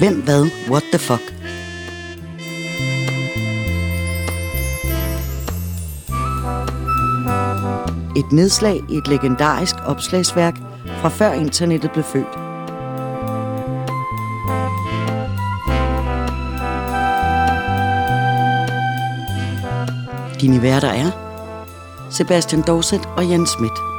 Hvem, hvad, what the fuck? Et nedslag i et legendarisk opslagsværk fra før internettet blev født. Dine værter er Sebastian Dorset og Jens Schmidt.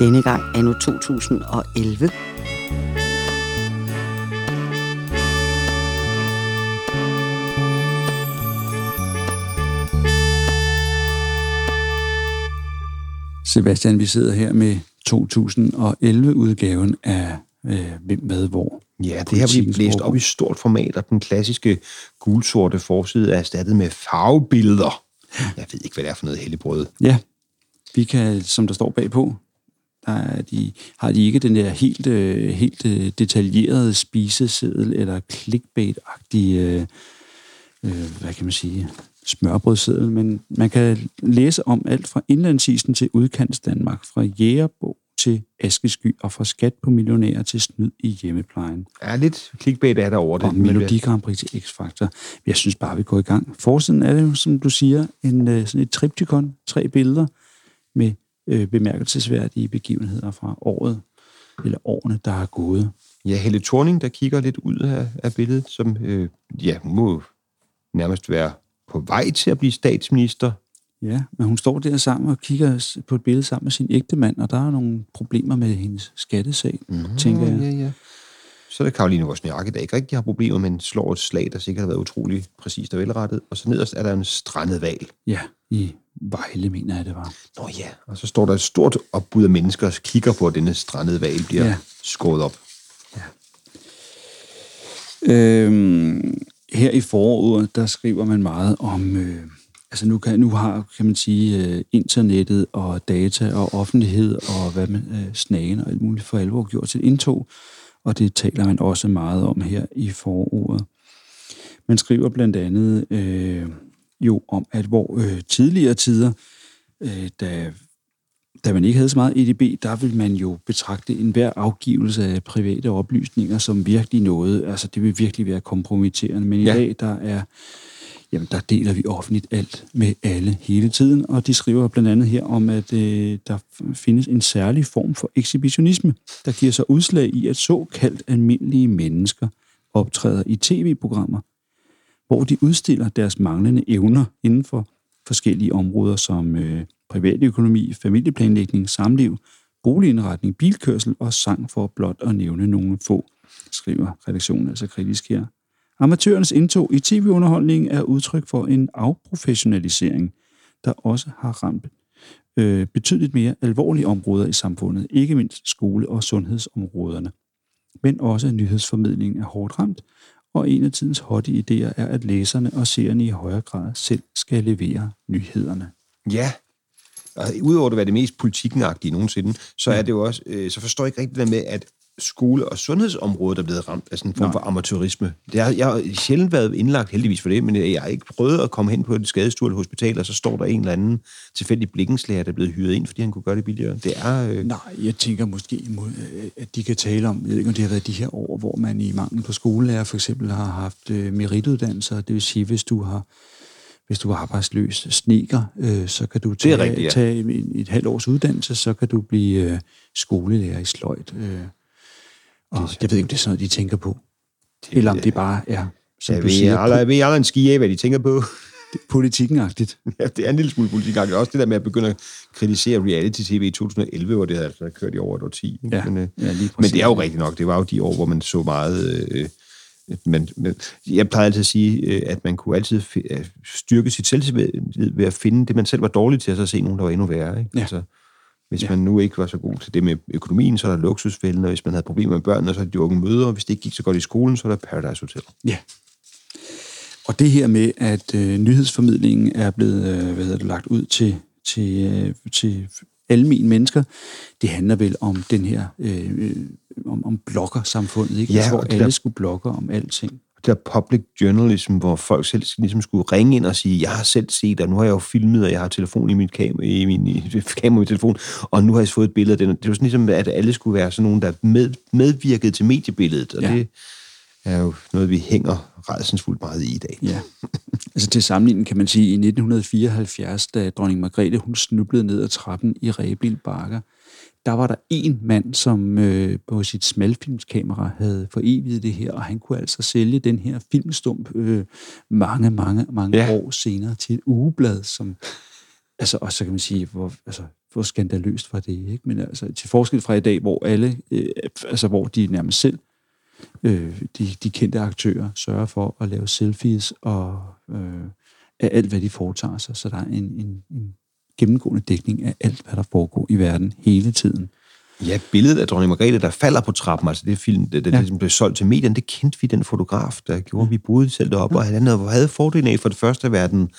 Denne gang er nu 2011. Sebastian, vi sidder her med 2011-udgaven af øh, Hvem, hvad, hvor. Ja, det har vi læst op i stort format, og den klassiske gulsorte forside er erstattet med farvebilleder. Jeg ved ikke, hvad det er for noget helligbrød. Ja, vi kan, som der står bagpå, der er de, har de ikke den der helt, øh, helt øh, detaljerede spiseseddel eller clickbait-agtige, øh, øh, hvad kan man sige, smørbrødseddel, men man kan læse om alt fra indlandsisen til udkants Danmark, fra jægerbog til askesky og fra skat på millionærer til snyd i hjemmeplejen. Ja, lidt clickbait er der over det. Og Melodi Grand Prix til X-Factor. Jeg synes bare, vi går i gang. Forsiden er det jo, som du siger, en, sådan et triptykon, tre billeder med øh, bemærkelsesværdige begivenheder fra året, eller årene, der er gået. Ja, Helle Thorning, der kigger lidt ud af, af billedet, som øh, ja, må nærmest være på vej til at blive statsminister. Ja, men hun står der sammen og kigger på et billede sammen med sin ægte mand, og der er nogle problemer med hendes skattesag, mm, tænker jeg. Ja, ja. Så er det Karoline Wozniacki, der ikke rigtig har problemer, men slår et slag, der sikkert har været utrolig præcist og velrettet. Og så nederst er der en strandet val. Ja, i Vejle, mener jeg, det var. Nå ja, og så står der et stort opbud af mennesker, der kigger på, at denne strandede val bliver ja. skåret op. Ja. Øhm, her i foråret, der skriver man meget om... Øh, altså nu, kan, nu har, kan man sige, øh, internettet og data og offentlighed og hvad man, øh, snagen og alt muligt for alvor gjort til indtog, og det taler man også meget om her i foråret. Man skriver blandt andet øh, jo om, at hvor øh, tidligere tider, øh, da, da man ikke havde så meget EDB, der ville man jo betragte enhver afgivelse af private oplysninger som virkelig noget, altså det vil virkelig være kompromitterende, men ja. i dag der er jamen der deler vi offentligt alt med alle hele tiden, og de skriver blandt andet her om, at øh, der findes en særlig form for ekshibitionisme, der giver sig udslag i, at såkaldt almindelige mennesker optræder i tv-programmer, hvor de udstiller deres manglende evner inden for forskellige områder som øh, privatøkonomi, familieplanlægning, samliv, boligindretning, bilkørsel og sang for blot at nævne nogle få, skriver redaktionen altså kritisk her. Amatørens indtog i tv-underholdningen er udtryk for en afprofessionalisering, der også har ramt øh, betydeligt mere alvorlige områder i samfundet, ikke mindst skole- og sundhedsområderne. Men også nyhedsformidling er hårdt ramt, og en af tidens hotte idéer er, at læserne og seerne i højere grad selv skal levere nyhederne. Ja, og udover at være det mest politikkenagtige nogensinde, så er det jo også, øh, så forstår jeg ikke rigtigt det med, at skole- og sundhedsområdet er blevet ramt af sådan en form Nej. for amatørisme. Det har, jeg har sjældent været indlagt heldigvis for det, men jeg har ikke prøvet at komme hen på et skadestue eller hospital, og så står der en eller anden tilfældig blikkenslærer, der er blevet hyret ind, fordi han kunne gøre det billigere. Det er... Øh... Nej, jeg tænker måske, at de kan tale om, jeg ved ikke, om det har været de her år, hvor man i mangel på skolelærer for eksempel har haft øh, merituddannelser, det vil sige, hvis du har hvis du er arbejdsløs sneker, øh, så kan du tage, rigtigt, ja. tage et, et halvt års uddannelse, så kan du blive øh, skolelærer i sløjt. Øh, og det, jeg ved ikke, om det er sådan noget, de tænker på. Det, Eller om det bare er, som ja, du siger... Alle, jeg ved aldrig en ski af, hvad de tænker på. Politikkenagtigt. Ja, det er en lille smule politikkenagtigt. Også det der med at begynde at kritisere reality-tv i 2011, hvor det havde altså kørt i over et år 10. Ja, men, øh, ja, lige men det er jo rigtigt nok. Det var jo de år, hvor man så meget... Øh, men, men jeg plejer altid at sige, øh, at man kunne altid øh, styrke sit selvtillid ved at finde det, man selv var dårlig til, og så se nogen, der var endnu værre. Ikke? Ja. Altså, hvis ja. man nu ikke var så god til det med økonomien, så er der luksusfælden, og hvis man havde problemer med børnene, så er de unge møder, og hvis det ikke gik så godt i skolen, så er der Paradise Hotel. Ja. Og det her med, at øh, nyhedsformidlingen er blevet øh, hvad hedder det, lagt ud til, til, øh, til almindelige mennesker, det handler vel om den her, øh, om, om blogger-samfundet, ikke? Ja, hvor alle der... skulle blogge om alting. Det der public journalism, hvor folk selv ligesom skulle ringe ind og sige, jeg har selv set, og nu har jeg jo filmet, og jeg har telefon i mit kamera, i min i, kamera i telefon, og nu har jeg fået et billede af den. Det var sådan ligesom, at alle skulle være sådan nogen, der med, medvirkede til mediebilledet, og ja. det er jo noget, vi hænger redsensfuldt meget i i dag. Ja. Altså til sammenligning kan man sige, i 1974, da dronning Margrethe hun snublede ned ad trappen i Rebil Bakker, der var der en mand, som øh, på sit smalfilmskamera havde foreviget det her, og han kunne altså sælge den her filmstump øh, mange, mange, mange ja. år senere til et ugeblad, som, altså, og så kan man sige, hvor, altså, hvor skandaløst var det, ikke? Men altså, til forskel fra i dag, hvor alle, øh, altså, hvor de nærmest selv, øh, de, de kendte aktører, sørger for at lave selfies og øh, af alt, hvad de foretager sig, så der er en, en, en gennemgående dækning af alt, hvad der foregår i verden hele tiden. Ja, billedet af dronning Margrethe, der falder på trappen, altså det film, det, det ja. ligesom blev solgt til medierne, det kendte vi den fotograf, der gjorde, ja. vi boede selv deroppe, ja. og han havde, havde fordelen af for det første at være den,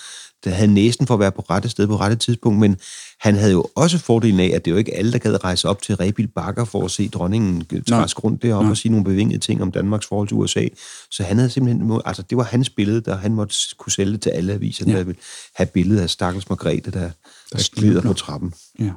der havde næsten for at være på rette sted på rette tidspunkt, men han havde jo også fordelen af, at det jo ikke alle, der gad rejse op til Rebil Bakker for at se dronningen træske rundt deroppe Nej. og sige nogle bevingede ting om Danmarks forhold til USA. Så han havde simpelthen, altså det var hans billede, der han måtte kunne sælge til alle aviser, ja. der ville have billedet af Stakkels Margrethe, der, der glider på trappen. Ja.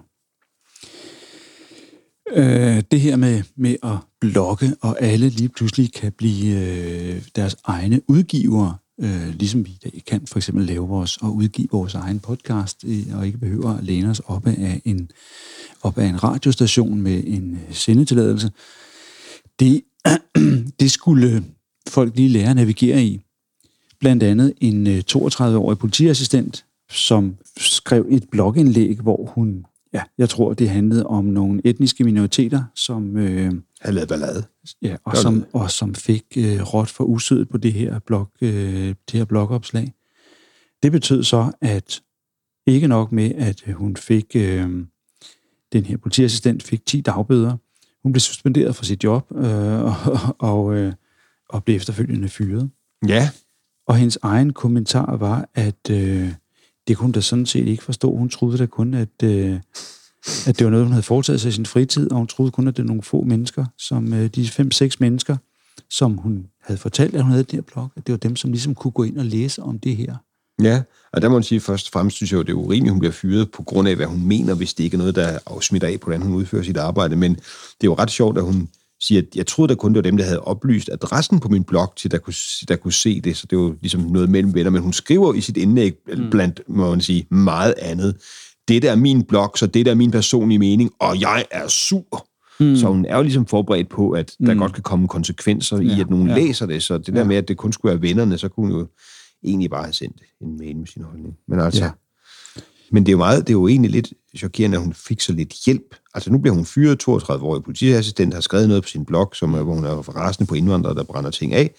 Øh, det her med, med at blogge, og alle lige pludselig kan blive øh, deres egne udgivere, øh, ligesom vi i dag kan for eksempel lave vores og udgive vores egen podcast, øh, og ikke behøver at læne os op af en, op af en radiostation med en øh, sendetilladelse. Det, det skulle folk lige lære at navigere i. Blandt andet en øh, 32-årig politiassistent, som skrev et blogindlæg, hvor hun, ja, jeg tror, det handlede om nogle etniske minoriteter, som... Øh, havde lavet ballade. Ja, og som, og som fik øh, råt for usødet på det her, blog, øh, det her blogopslag. Det betød så, at ikke nok med, at hun fik, øh, den her politiassistent fik 10 dagbøder. Hun blev suspenderet fra sit job, øh, og, og, øh, og blev efterfølgende fyret. Ja. Og hendes egen kommentar var, at øh, det kunne hun da sådan set ikke forstå. Hun troede da kun, at, øh, at det var noget, hun havde foretaget sig i sin fritid, og hun troede kun, at det var nogle få mennesker, som øh, de fem-seks mennesker, som hun havde fortalt, at hun havde det her blog, at det var dem, som ligesom kunne gå ind og læse om det her. Ja, og der må man sige, først og fremmest synes jeg jo, det er urimeligt, hun bliver fyret på grund af, hvad hun mener, hvis det ikke er noget, der afsmitter af på, hvordan hun udfører sit arbejde. Men det er jo ret sjovt, at hun siger, at jeg troede da kun, det var dem, der havde oplyst adressen på min blog, til der kunne, der kunne se det, så det var ligesom noget mellem venner, men hun skriver i sit indlæg, mm. blandt, må man sige, meget andet. Det er min blog, så det er min personlige mening, og jeg er sur. Mm. Så hun er jo ligesom forberedt på, at der mm. godt kan komme konsekvenser ja, i, at nogen ja. læser det. Så det der ja. med, at det kun skulle være vennerne, så kunne hun jo egentlig bare have sendt en mail med sin holdning. Men altså, ja. Men det er jo meget, det er jo egentlig lidt chokerende, at hun fik så lidt hjælp. Altså nu bliver hun fyret, 32 år politiassistent, har skrevet noget på sin blog, som er, hvor hun er rasende på indvandrere, der brænder ting af.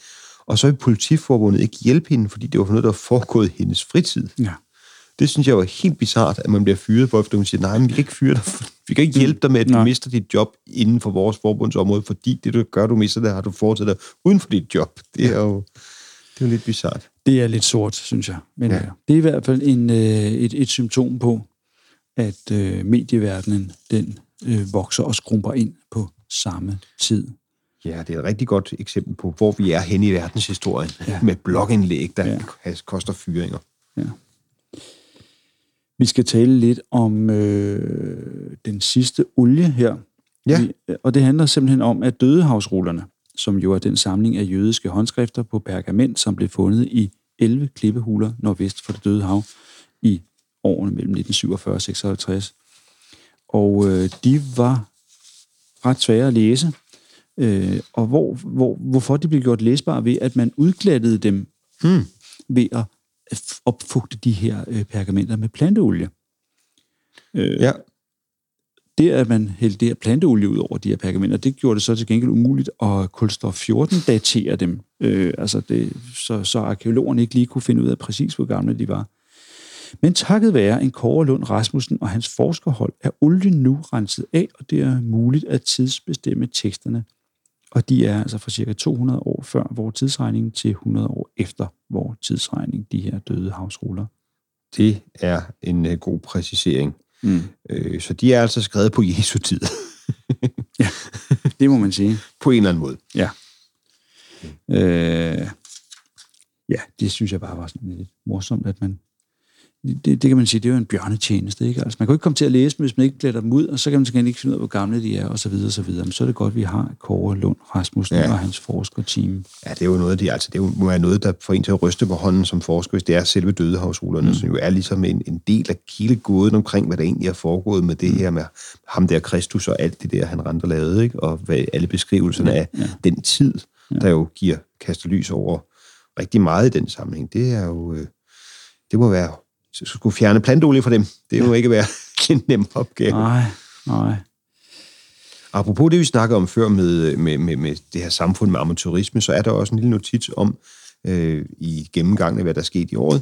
Og så vil politiforbundet ikke hjælpe hende, fordi det var noget, der var foregået i hendes fritid. Ja. Det synes jeg var helt bizart, at man bliver fyret for, efter hun siger, nej, men vi kan ikke fyre dig, vi kan ikke hjælpe dig med, at du nej. mister dit job inden for vores forbundsområde, fordi det, du gør, du mister det, har du dig uden for dit job. Det er jo, det er jo lidt bizart. Det er lidt sort, synes jeg. Men ja. det er i hvert fald en, øh, et, et symptom på, at øh, medieverdenen den øh, vokser og skrumper ind på samme tid. Ja, det er et rigtig godt eksempel på, hvor vi er henne i verdenshistorien ja. med blogindlæg, der ja. koster fyringer. Ja. Vi skal tale lidt om øh, den sidste olie her. Ja. Vi, og det handler simpelthen om, at dødehavsrullerne, som jo er den samling af jødiske håndskrifter på pergament, som blev fundet i 11 klippehuler nordvest for det døde hav i årene mellem 1947 og 56. Og øh, de var ret svære at læse. Øh, og hvor, hvor, hvorfor de blev gjort læsbare ved, at man udglattede dem hmm. ved at opfugte de her øh, pergamenter med planteolie. Øh, ja. Det, at man hældte det her planteolie ud over de her pergamenter, det gjorde det så til gengæld umuligt at kulstof 14 datere dem. Øh, altså det, så, så arkeologerne ikke lige kunne finde ud af præcis, hvor gamle de var. Men takket være en Kåre Lund Rasmussen og hans forskerhold er olien nu renset af, og det er muligt at tidsbestemme teksterne. Og de er altså fra cirka 200 år før vores tidsregning til 100 år efter vores tidsregning, de her døde havsruller. Det er en uh, god præcisering. Mm. Øh, så de er altså skrevet på Jesu tid. ja, det må man sige. På en eller anden måde. Ja. Øh, ja, det synes jeg bare var sådan lidt morsomt, at man... Det, det kan man sige, det er jo en bjørnetjeneste, ikke? Altså, man kan jo ikke komme til at læse dem, hvis man ikke klæder dem ud, og så kan man til ikke finde ud af, hvor gamle de er, og så videre, og så videre. Men så er det godt, at vi har Kåre Lund Rasmussen ja. og hans forskerteam. Ja, det er jo noget af det, altså det er jo, må være noget, der får en til at ryste på hånden som forsker, hvis det er selve dødehavsrullerne, mm. som jo er ligesom en, en del af hele gåden omkring, hvad der egentlig er foregået med det mm. her med ham der Kristus og alt det der, han rent lavede, ikke? og hvad, alle beskrivelserne ja, af ja. den tid, ja. der jo giver kaster lys over rigtig meget i den sammenhæng. Det er jo, øh, det må være, skulle fjerne planteolie fra dem, det må ja. ikke være en nem opgave. Nej, nej. Apropos det, vi snakkede om før med, med, med, med det her samfund med amatørisme, så er der også en lille notits om øh, i gennemgangen af, hvad der er sket i året,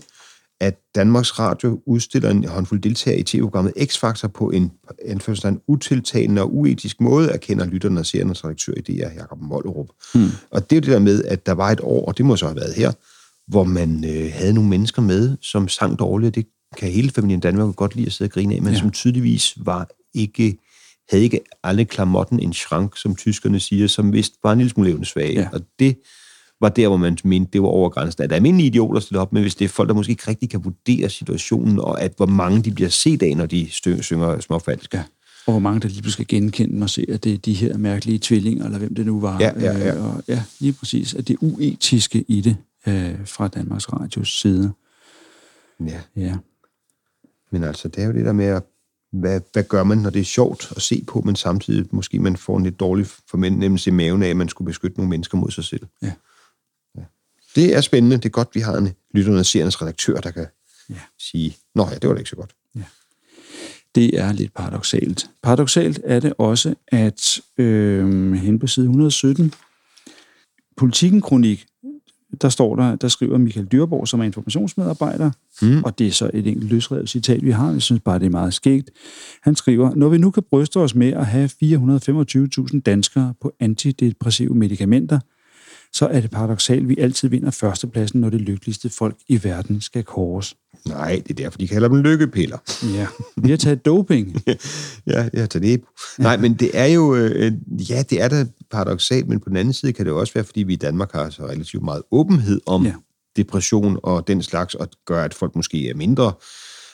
at Danmarks Radio udstiller en håndfuld deltagere i tv-programmet X-Factor på en, en utiltagende og uetisk måde, erkender lytterne og seernes redaktør i DR, Jakob Mollerup. Hmm. Og det er jo det der med, at der var et år, og det må så have været her, hvor man øh, havde nogle mennesker med, som sang dårligt. Det kan hele familien Danmark godt lide at sidde og grine af, men ja. som tydeligvis var ikke havde ikke alle klamotten en schrank, som tyskerne siger, som vist var en lille smule svage. Ja. Og det var der, hvor man mente, det var over grænsen. Der er almindelige idioter stille op, men hvis det er folk, der måske ikke rigtig kan vurdere situationen, og at hvor mange de bliver set af, når de synger småfalsk. Ja. Og hvor mange, der lige pludselig skal genkende og se, at det er de her mærkelige tvillinger, eller hvem det nu var. Ja, ja, ja. Øh, og ja, lige præcis. At det er uetiske i det øh, fra Danmarks Radios side. Ja. ja. Men altså, det er jo det der med at hvad, hvad gør man, når det er sjovt at se på, men samtidig måske man får en lidt dårlig fornemmelse i maven af, at man skulle beskytte nogle mennesker mod sig selv. Ja. Det er spændende. Det er godt, vi har en lytterne redaktør, der kan ja. sige, nå ja, det var da ikke så godt. Ja. Det er lidt paradoxalt. Paradoxalt er det også, at øh, hen på side 117, Politikken Kronik, der står der, der skriver Michael Dyrborg, som er informationsmedarbejder, mm. og det er så et enkelt løsrevet citat, vi har. Jeg synes bare, det er meget skægt. Han skriver, når vi nu kan bryste os med at have 425.000 danskere på antidepressive medicamenter, så er det paradoxalt, at vi altid vinder førstepladsen, når det lykkeligste folk i verden skal kores. Nej, det er derfor, de kalder dem lykkepiller. Ja, vi har taget doping. ja, jeg har taget det. Nej, men det er jo, øh, ja, det er da paradoxalt, men på den anden side kan det også være, fordi vi i Danmark har så relativt meget åbenhed om ja. depression og den slags, og gør, at folk måske er mindre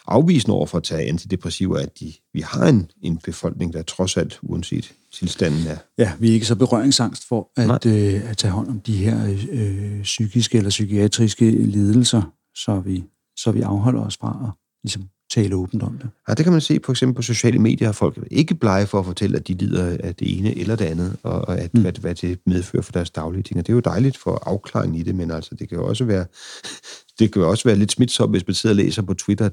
afvisende over for at tage antidepressiver, at de, vi har en, en befolkning, der trods alt, uanset tilstanden er... Ja, vi er ikke så berøringsangst for at, øh, at tage hånd om de her øh, psykiske eller psykiatriske lidelser, så vi, så vi afholder os fra at ligesom, tale åbent om det. Ja, det kan man se for eksempel på sociale medier, at folk ikke blege for at fortælle, at de lider af det ene eller det andet, og at, mm. hvad, hvad det medfører for deres daglige ting. Og det er jo dejligt for afklaring i det, men altså, det kan jo også være, det kan jo også være lidt smitsomt, hvis man sidder og læser på Twitter,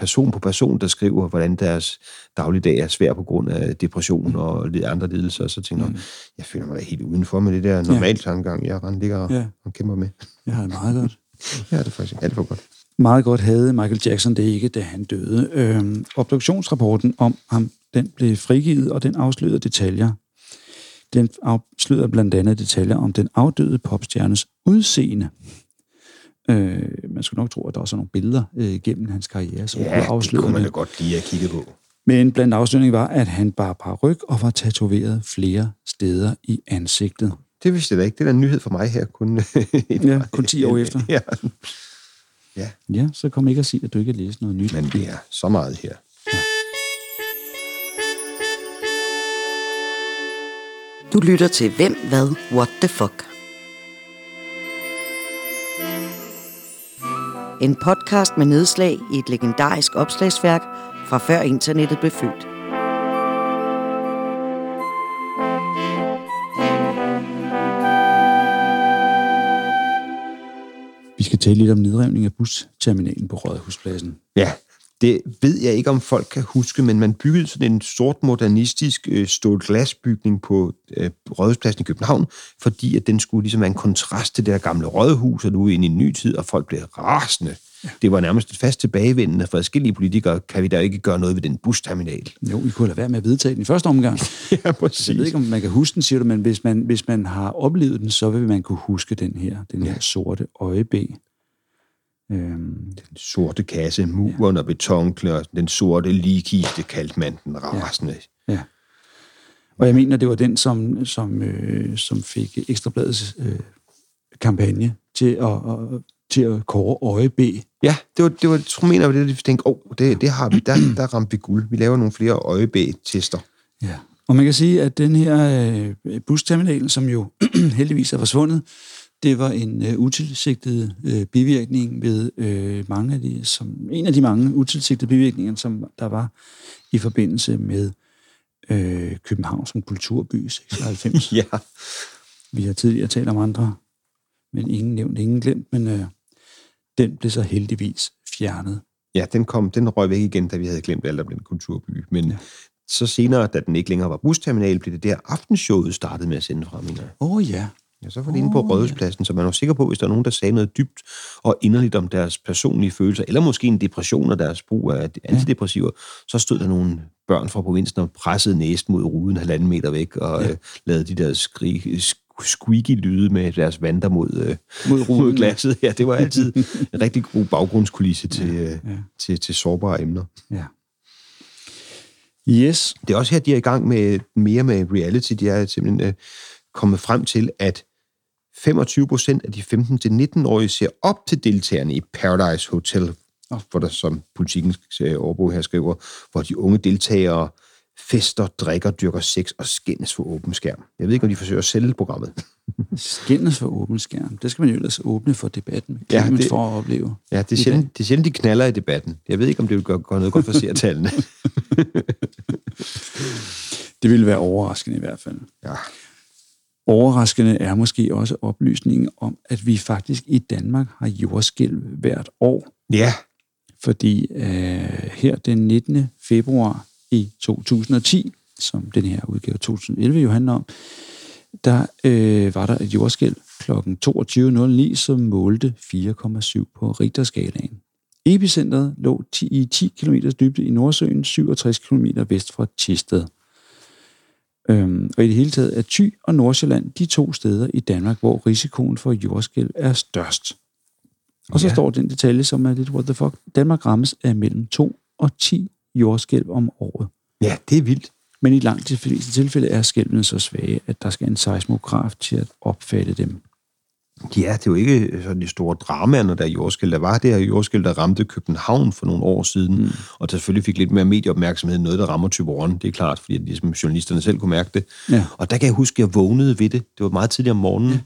person på person, der skriver, hvordan deres dagligdag er svær på grund af depression og andre lidelser, og så tænker jeg, mm. jeg føler mig da helt udenfor med det der normalt ja. tankegang, jeg rent ligger og, ja. og kæmper med. Jeg har det meget godt. ja, det er faktisk alt for godt. Meget godt havde Michael Jackson det ikke, da han døde. Øhm, obduktionsrapporten om ham, den blev frigivet, og den afslørede detaljer. Den afslørede blandt andet detaljer om den afdøde popstjernes udseende. Øh, man skulle nok tro, at der også er nogle billeder øh, gennem hans karriere, som ja, det kunne man da godt lige at kigge på. Men blandt afsløringen var, at han bar paryk og var tatoveret flere steder i ansigtet. Det vidste jeg da ikke. Det er en nyhed for mig her. Kun, ja, kun 10 år efter. Ja. ja. Ja, så kom ikke at sige, at du ikke har læst noget nyt. Men det er så meget her. Ja. Du lytter til Hvem, Hvad, What the Fuck. En podcast med nedslag i et legendarisk opslagsværk fra før internettet blev født. Vi skal tale lidt om nedrevning af busterminalen på Rådhuspladsen. Ja, det ved jeg ikke, om folk kan huske, men man byggede sådan en sort modernistisk øh, stål glasbygning på øh, Rådhuspladsen i København, fordi at den skulle ligesom være en kontrast til det der gamle rådhus, og nu ind i en ny tid, og folk blev rasende. Ja. Det var nærmest et fast tilbagevendende for forskellige politikere, kan vi da ikke gøre noget ved den busterminal. Jo, vi kunne da være med at vedtage den i første omgang. ja, præcis. Jeg ved ikke, om man kan huske den, siger du, men hvis man, hvis man har oplevet den, så vil man kunne huske den her, den her ja. sorte øjebæ. Øhm, den sorte kasse, muren ja. og betonkler, den sorte ligkiste, kaldte man den rasende. Ja. ja. Og jeg mener, det var den, som, som, øh, som fik Ekstrabladets øh, kampagne til at, at til at kåre øje B. Ja, det var, det var, jeg tror, mener, det, de tænkte, åh, oh, det, det har vi, der, der ramte vi guld. Vi laver nogle flere øjebæ-tester. Ja. Og man kan sige, at den her øh, busterminal, som jo heldigvis er forsvundet, det var en øh, utilsigtet øh, bivirkning ved øh, mange af de, som en af de mange utilsigtede bivirkninger, som der var i forbindelse med øh, København som kulturby 96. Ja. Vi har tidligere talt om andre, men ingen nævnt, ingen glemt, men øh, den blev så heldigvis fjernet. Ja, den, kom, den røg væk igen, da vi havde glemt alt om den kulturby. Men ja. så senere, da den ikke længere var busterminal, blev det der aftenshowet startet med at sende fra, mener. Åh oh, ja. Ja, så var det inde på Rådhuspladsen, så man var sikker på, hvis der er nogen, der sagde noget dybt og inderligt om deres personlige følelser, eller måske en depression og deres brug af antidepressiver, så stod der nogle børn fra provinsen og pressede næsten mod ruden halvanden meter væk, og ja. øh, lavede de der skrig, squeaky lyde med deres vanter mod, øh, Mod ruden, mod glasset. Ja, det var altid en rigtig god baggrundskulisse til, øh, ja. til, til sårbare emner. Ja. Yes. Det er også her, de er i gang med mere med reality. De er simpelthen øh, kommet frem til, at 25 procent af de 15-19-årige ser op til deltagerne i Paradise Hotel, hvor der, som politikens øh, overbog her skriver, hvor de unge deltagere fester, drikker, dyrker sex og skændes for åben skærm. Jeg ved ikke, om de forsøger at sælge programmet. Skændes for åben skærm. Det skal man jo ellers åbne for debatten. Ja, det... for at opleve. Ja, det er, sjældent, det er sjældent, de knaller i debatten. Jeg ved ikke, om det vil gøre, gøre noget godt for seertallene. Det ville være overraskende i hvert fald. ja. Overraskende er måske også oplysningen om, at vi faktisk i Danmark har jordskælv hvert år. ja, Fordi øh, her den 19. februar i 2010, som den her udgave 2011 jo handler om, der øh, var der et jordskælv kl. 22.09, som målte 4,7 på Richterskalaen. Epicentret lå 10, i 10 km dybde i Nordsøen, 67 km vest fra Tisted. Øhm, og i det hele taget er Thy og Nordsjælland de to steder i Danmark, hvor risikoen for jordskælv er størst. Og så Ja. ja. står den detalje, som er lidt what the fuck. Danmark rammes af mellem 2 og 10 jordskælv om året. ja, det er vildt. Men i langt de fleste tilfælde er skælvene så svage, at der skal en seismograf til at opfatte dem. Ja, det er jo ikke sådan de store dramaer, når der er jordskæld. Der var det her jordskæld, der ramte København for nogle år siden, mm. og der selvfølgelig fik lidt mere medieopmærksomhed end noget, der rammer Tyberon. Det er klart, fordi ligesom journalisterne selv kunne mærke det. Ja. Og der kan jeg huske, at jeg vågnede ved det. Det var meget tidligere om morgenen. Ja.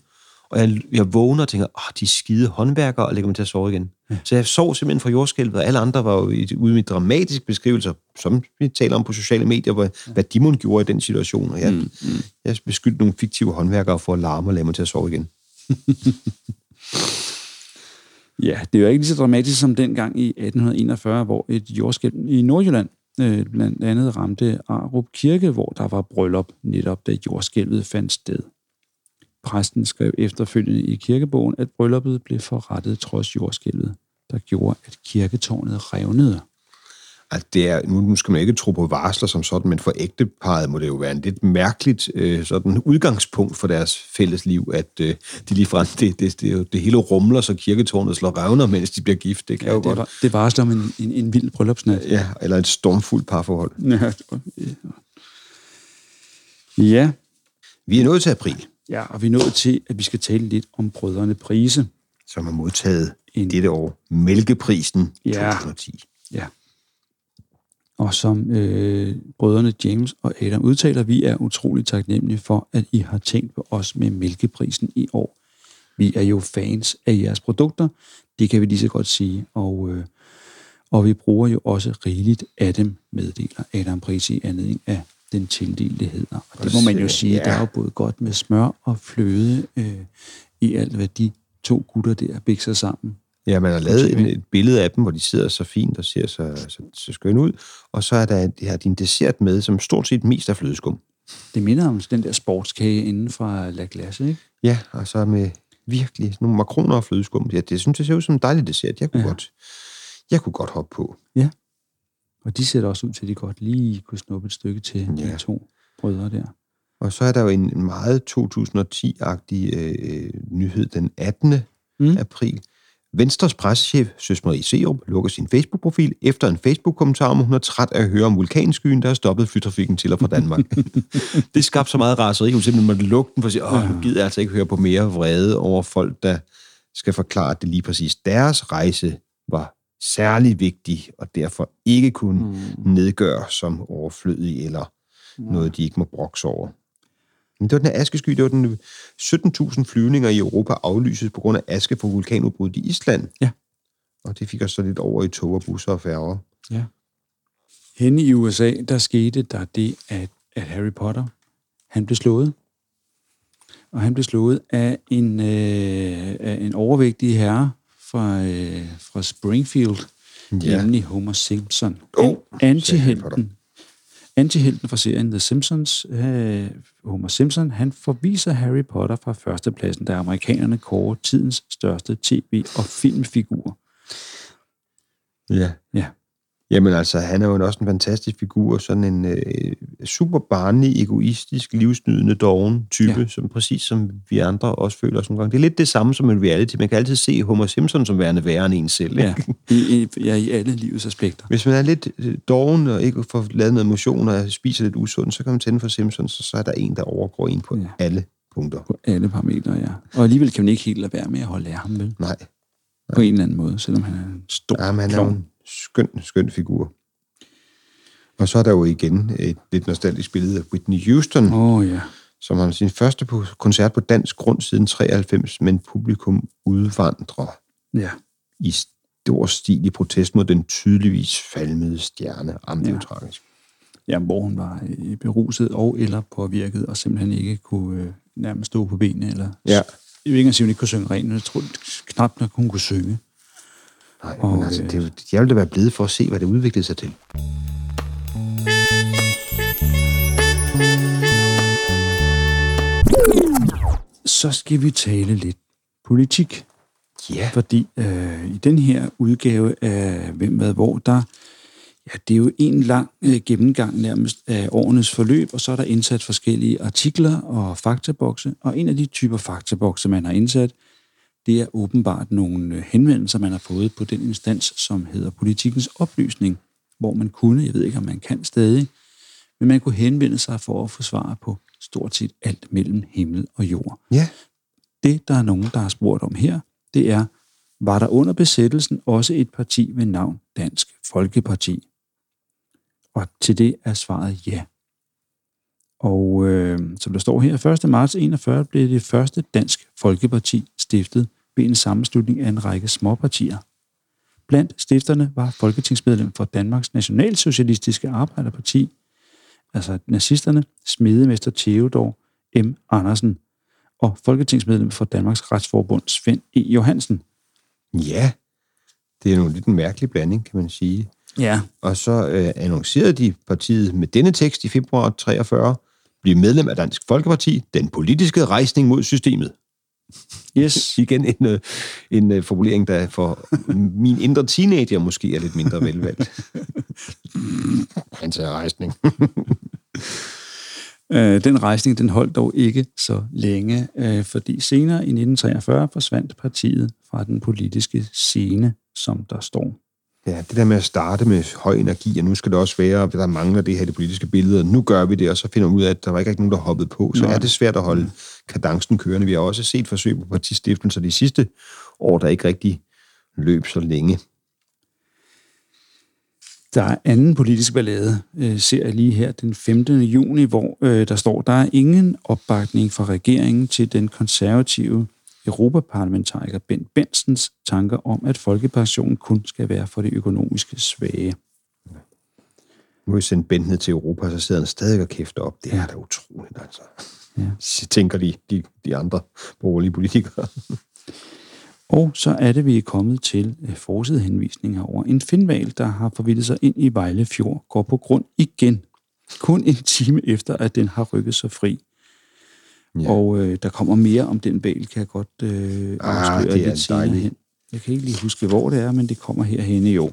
Og jeg, jeg vågner og tænker, åh, de skide håndværkere, og lægger mig til at sove igen. Ja. Så jeg sov simpelthen fra jordskælvet, og alle andre var jo ude med dramatiske beskrivelser, som vi taler om på sociale medier, hvor, ja. hvad de mon gjorde i den situation. Og jeg, mm, mm. jeg beskyldte nogle fiktive håndværkere for at larme og lade mig til at sove igen. Ja, det er jo ikke lige så dramatisk som dengang i 1841, hvor et jordskælv i Nordjylland øh, blandt andet ramte Arup Kirke, hvor der var bryllup netop, da jordskælvet fandt sted. Præsten skrev efterfølgende i kirkebogen, at brylluppet blev forrettet trods jordskælvet, der gjorde, at kirketårnet revnede. Altså, det er, nu, skal man ikke tro på varsler som sådan, men for ægteparret må det jo være en lidt mærkeligt øh, sådan udgangspunkt for deres fælles liv, at øh, de ligefrem, det, det, det, det, det hele rumler, så kirketårnet slår revner, mens de bliver gift. Det kan ja, jo det, godt. var, det varsler om en, en, en vild bryllupsnat. Ja, eller et stormfuldt parforhold. Ja. ja, Vi er nået til april, ja, og vi er nået til, at vi skal tale lidt om brødrene Prise. som har modtaget En- dette år Mælkeprisen Ja. 2010. Ja. Og som øh, brødrene James og Adam udtaler, vi er utroligt taknemmelige for, at I har tænkt på os med mælkeprisen i år. Vi er jo fans af jeres produkter, det kan vi lige så godt sige, og, øh, og vi bruger jo også rigeligt af dem, meddeler Adam Prise i anledning af den tildelte heder. Og det må man jo sige, Ja. der er jo både godt med smør og fløde øh, i alt, hvad de to gutter der bikser sammen. Ja, man har lavet en, et billede af dem, hvor de sidder så fint og ser så, så, så skønne ud. Og så er der det her din dessert med, som stort set mest er flødeskum. Det minder om den der sportskage inden fra La Glace, ikke? Ja, og så med virkelig nogle makroner og flødeskum. Ja, det synes jeg ser ud som en dejlig dessert. Jeg kunne, ja. Godt, jeg kunne godt hoppe på. Ja. Og de ser da også ud til, at de godt lige kunne snuppe et stykke til Ja. de to brødre der. Og så er der jo en meget 2010-agtig øh, nyhed den 18. Mm. Mm. april. Venstres pressechef, Søs Marie Serup, lukker sin Facebook-profil efter en Facebook-kommentar om, hun er træt af at høre om vulkanskyen, der har stoppet flytrafikken til og fra Danmark. det skabte så meget raseri, hun simpelthen måtte lukke den for at sige, åh, nu gider jeg altså ikke høre på mere vrede over folk, der skal forklare, at det lige præcis deres rejse var særlig vigtig, og derfor ikke kunne mm. nedgøre som overflødig eller mm. noget, de ikke må brokse over. Men det var den her askesky, det var den 17.000 flyvninger i Europa aflyses på grund af aske fra vulkanudbruddet i Island. Ja. Og det fik os så lidt over i tog og busser og færger. Ja. Henne i USA, der skete der det, at, at Harry Potter, han blev slået. Og han blev slået af en, øh, af en overvægtig herre fra, øh, fra Springfield, ja. nemlig Homer Simpson. Oh, Antihelten. Antihelten fra serien The Simpsons, øh, Homer Simpson, han forviser Harry Potter fra førstepladsen, da amerikanerne kårer tidens største tv- og filmfigur. Ja. Ja. Jamen altså, han er jo også en fantastisk figur, sådan en øh, super barnlig, egoistisk, livsnydende, doven type, ja. som præcis som vi andre også føler os nogle gange. Det er lidt det samme som en reality. Man kan altid se Homer Simpson som værende værre end en selv. Ja, i, i, ja, i alle livets aspekter. Hvis man er lidt øh, doven og ikke får lavet noget motion og spiser lidt usundt, så kan man tænde for Simpsons, så, så er der en, der overgår en på ja. alle punkter. På alle parametre, ja. Og alligevel kan man ikke helt lade være med at holde af ham, vel? Nej. På en eller anden måde, selvom han er en stor Ja, men han er en skøn, skøn figur. Og så er der jo igen et lidt nostalgisk billede af Whitney Houston, oh, ja. som har sin første koncert på dansk grund siden 93, men publikum udvandrer Ja. i stor stil i protest mod den tydeligvis falmede stjerne. Jamen, det er jo Ja. tragisk. ja, hvor hun var øh, beruset og eller påvirket, og simpelthen ikke kunne øh, nærmest stå på benene. Eller, Ja. Jeg vil ikke engang sige, hun ikke kunne synge rent, jeg tror knap nok, hun kunne synge. Nej, Og, men altså, det, jo- jeg ville da være blevet for at se, hvad det udviklede sig til. Så skal vi tale lidt politik. Ja. Fordi øh, i den her udgave af Hvem, Hvad, Hvor, der ja, det er jo en lang øh, gennemgang nærmest af årenes forløb, og så er der indsat forskellige artikler og faktabokse, og en af de typer faktabokse, man har indsat, det er åbenbart nogle øh, henvendelser, man har fået på den instans, som hedder Politikens Oplysning, hvor man kunne, jeg ved ikke, om man kan stadig, men man kunne henvende sig for at få svar på stort set alt mellem himmel og jord. Ja. Det, der er nogen, der har spurgt om her, det er, var der under besættelsen også et parti ved navn Dansk Folkeparti? Og til det er svaret ja. Og øh, som der står her, 1. marts 41 blev det første Dansk Folkeparti stiftet ved en sammenslutning af en række småpartier. Blandt stifterne var folketingsmedlem for Danmarks Nationalsocialistiske Arbejderparti, altså nazisterne, smedemester Theodor M. Andersen, og folketingsmedlem for Danmarks Retsforbund Svend E. Johansen. Ja. Det er jo lidt en mærkelig blanding, kan man sige. Ja. Og så øh, annoncerede de partiet med denne tekst i februar 43, blive medlem af Dansk Folkeparti, den politiske rejsning mod systemet. Yes. Igen en, øh, en øh, formulering, der for min indre teenager måske er lidt mindre velvalgt. Han sagde rejsning. Øh, den rejsning den holdt dog ikke så længe, øh, fordi senere i 1943 forsvandt partiet fra den politiske scene, som der står. Ja, det der med at starte med høj energi, og nu skal det også være, der mangler det her i det politiske billede, og nu gør vi det, og så finder man ud af, at der var ikke rigtig nogen, der hoppede på, så Nej. er det svært at holde kadencen kørende. Vi har også set forsøg på partistiftelser de sidste år, der ikke rigtig løb så længe. Der er anden politisk ballade, øh, ser jeg lige her den 15. juni, hvor øh, der står, der er ingen opbakning fra regeringen til den konservative europaparlamentariker Ben Bensens tanker om, at folkepensionen kun skal være for de økonomiske svage. Nu har vi sendt Bent ned til Europa, så sidder han stadig og kæfter op. Det er Ja. da utroligt, altså. Ja. Så tænker de, de, de andre borgerlige politikere. Og så er det, vi er kommet til øh, forsidehenvisninger over en finval, der har forvildet sig ind i Vejle Fjord, går på grund igen. Kun en time efter, at den har rykket sig fri. Ja. Og øh, der kommer mere om den val, kan jeg godt øh, afsløre Ah, det er lidt senere dejligt. hen. Jeg kan ikke lige huske, hvor det er, men det kommer herhen i år.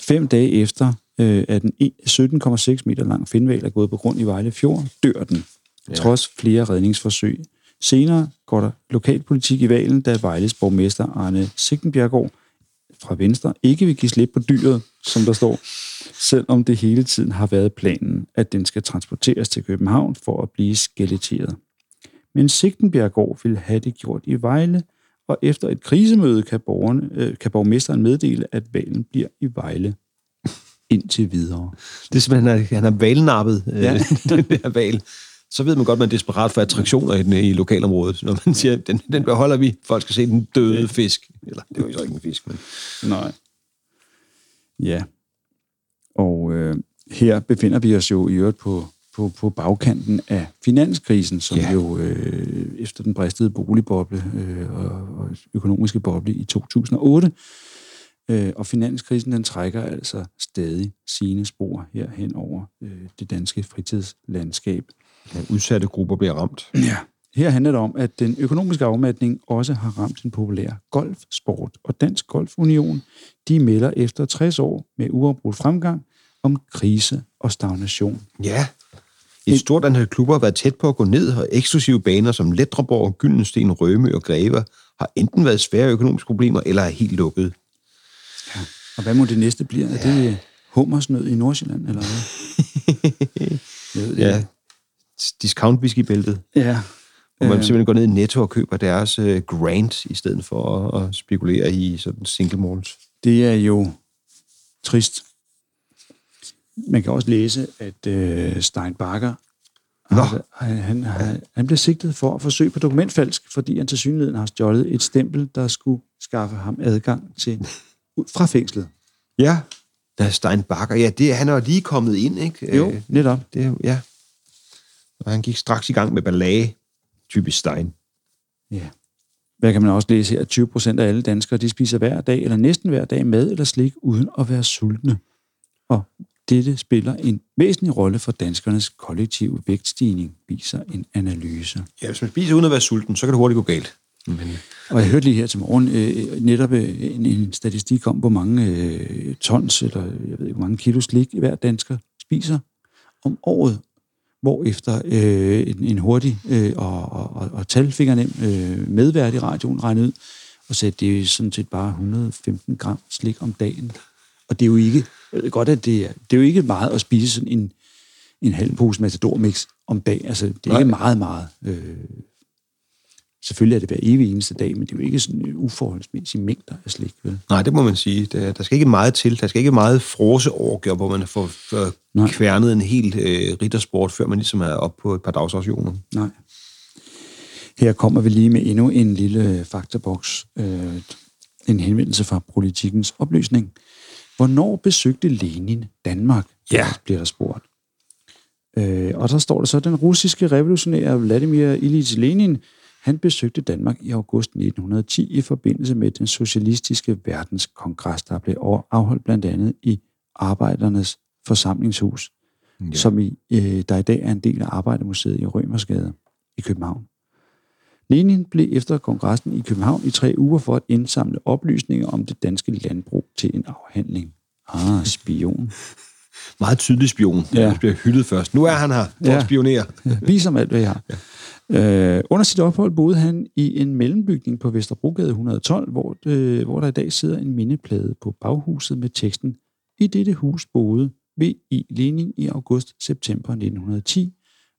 Fem dage efter, øh, at en 17,6 meter lang finval er gået på grund i Vejle Fjord, dør den, ja. trods flere redningsforsøg. Senere går der lokalpolitik i valen, da Vejles borgmester Arne Sigtenbjergård fra Venstre ikke vil give slip på dyret, som der står, selvom det hele tiden har været planen, at den skal transporteres til København for at blive skeletteret. Men Sigtenbjergård ville have det gjort i Vejle, og efter et krisemøde kan, borgerne, øh, kan borgmesteren meddele, at valen bliver i Vejle indtil videre. Det er simpelthen, han har, han har valnappet øh, Ja. den der val. Så ved man godt, at man er desperat for attraktioner i, den, i lokalområdet. Når man siger, den, den beholder vi. Folk skal se den døde fisk. Eller, det var jo ikke en fisk, men... Nej. Ja. Og øh, her befinder vi os jo i øvrigt på, på, på bagkanten af finanskrisen, som Ja. jo øh, efter den bristede boligboble øh, og, og økonomiske boble i 2008. Øh, og finanskrisen, den trækker altså stadig sine spor her hen over øh, det danske fritidslandskab. Ja, udsatte grupper bliver ramt. Ja. Her handler det om, at den økonomiske afmatning også har ramt den populære golfsport. Og Dansk Golfunion, de melder efter 60 år med uafbrudt fremgang om krise og stagnation. Ja. Et stort antal klubber har været tæt på at gå ned, og eksklusive baner som Letreborg, Gyldensten, Rømø og Greve har enten været svære økonomiske problemer, eller er helt lukket. Og hvad må det næste blive? Er det hummersnød i Nordsjælland, eller hvad? Jeg ved det Ja. Discount whiskybæltet, ja. hvor man Øh, simpelthen går ned i Netto og køber deres uh, Grant, i stedet for at, at spekulere i sådan single malts. Det er jo trist. Man kan også læse, at øh, Stein Bakker, altså, han, han, han, han blev sigtet for at forsøge på dokumentfalsk, fordi han til synligheden har stjålet et stempel, der skulle skaffe ham adgang til ud fra fængslet. Ja. Der er Stein Bakker. Ja, det, han er lige kommet ind, ikke? Jo, Øh, netop. Det, ja. Og han gik straks i gang med ballage. Typisk Stein. Ja. Hvad kan man også læse her? 20 procent af alle danskere, de spiser hver dag, eller næsten hver dag, mad eller slik, uden at være sultne. Og dette spiller en væsentlig rolle for danskernes kollektive vægtstigning, viser en analyse. Ja, hvis man spiser uden at være sulten, så kan det hurtigt gå galt. Men, Og jeg hørte lige her til morgen øh, netop øh, en, en statistik om, hvor mange øh, tons, eller jeg ved ikke, hvor mange kilo slik hver dansker spiser om året. Hvorefter øh, en, en hurtig øh, og, og, og, og talfingernem øh, medvært i radioen regnede ud, og sagde, at det er sådan set bare 115 gram slik om dagen. Og det er jo ikke, jeg ved godt, at det er, det er jo ikke meget at spise sådan en, en halv pose matador-mix om dagen. Altså, det er Nej. ikke meget, meget. Øh, selvfølgelig er det hver evig eneste dag, men det er jo ikke sådan en uforholdsmæssig mængder af slik, vel? nej, det må man sige. Der, der skal ikke meget til. Der skal ikke meget froseorger, hvor man får, Nej. kværnet en hel øh, riddersport, før man ligesom er oppe på et par dagsrationer. Nej. Her kommer vi lige med endnu en lille faktaboks. Øh, en henvendelse fra politikens oplysning. Hvornår besøgte Lenin Danmark? Ja. Bliver der spurgt. Øh, og der står der så, den russiske revolutionær Vladimir Ilyich Lenin, han besøgte Danmark i august 1910 i forbindelse med den socialistiske verdenskongres, der blev afholdt blandt andet i Arbejdernes Forsamlingshus, ja. som i, øh, der i dag er en del af Arbejdermuseet i Rømersgade i København. Lenin blev efter kongressen i København i tre uger for at indsamle oplysninger om det danske landbrug til en afhandling. Ah, spion. Meget tydelig spion. Ja. Ja. bliver hyldet først. Nu er han her for Ja. at spionere. Vis om alt, hvad jeg har. Ja. Øh, under sit ophold boede han i en mellembygning på Vesterbrogade 112, hvor, øh, hvor der i dag sidder en mindeplade på baghuset med teksten I dette hus boede V.I. Lenin i august-september 1910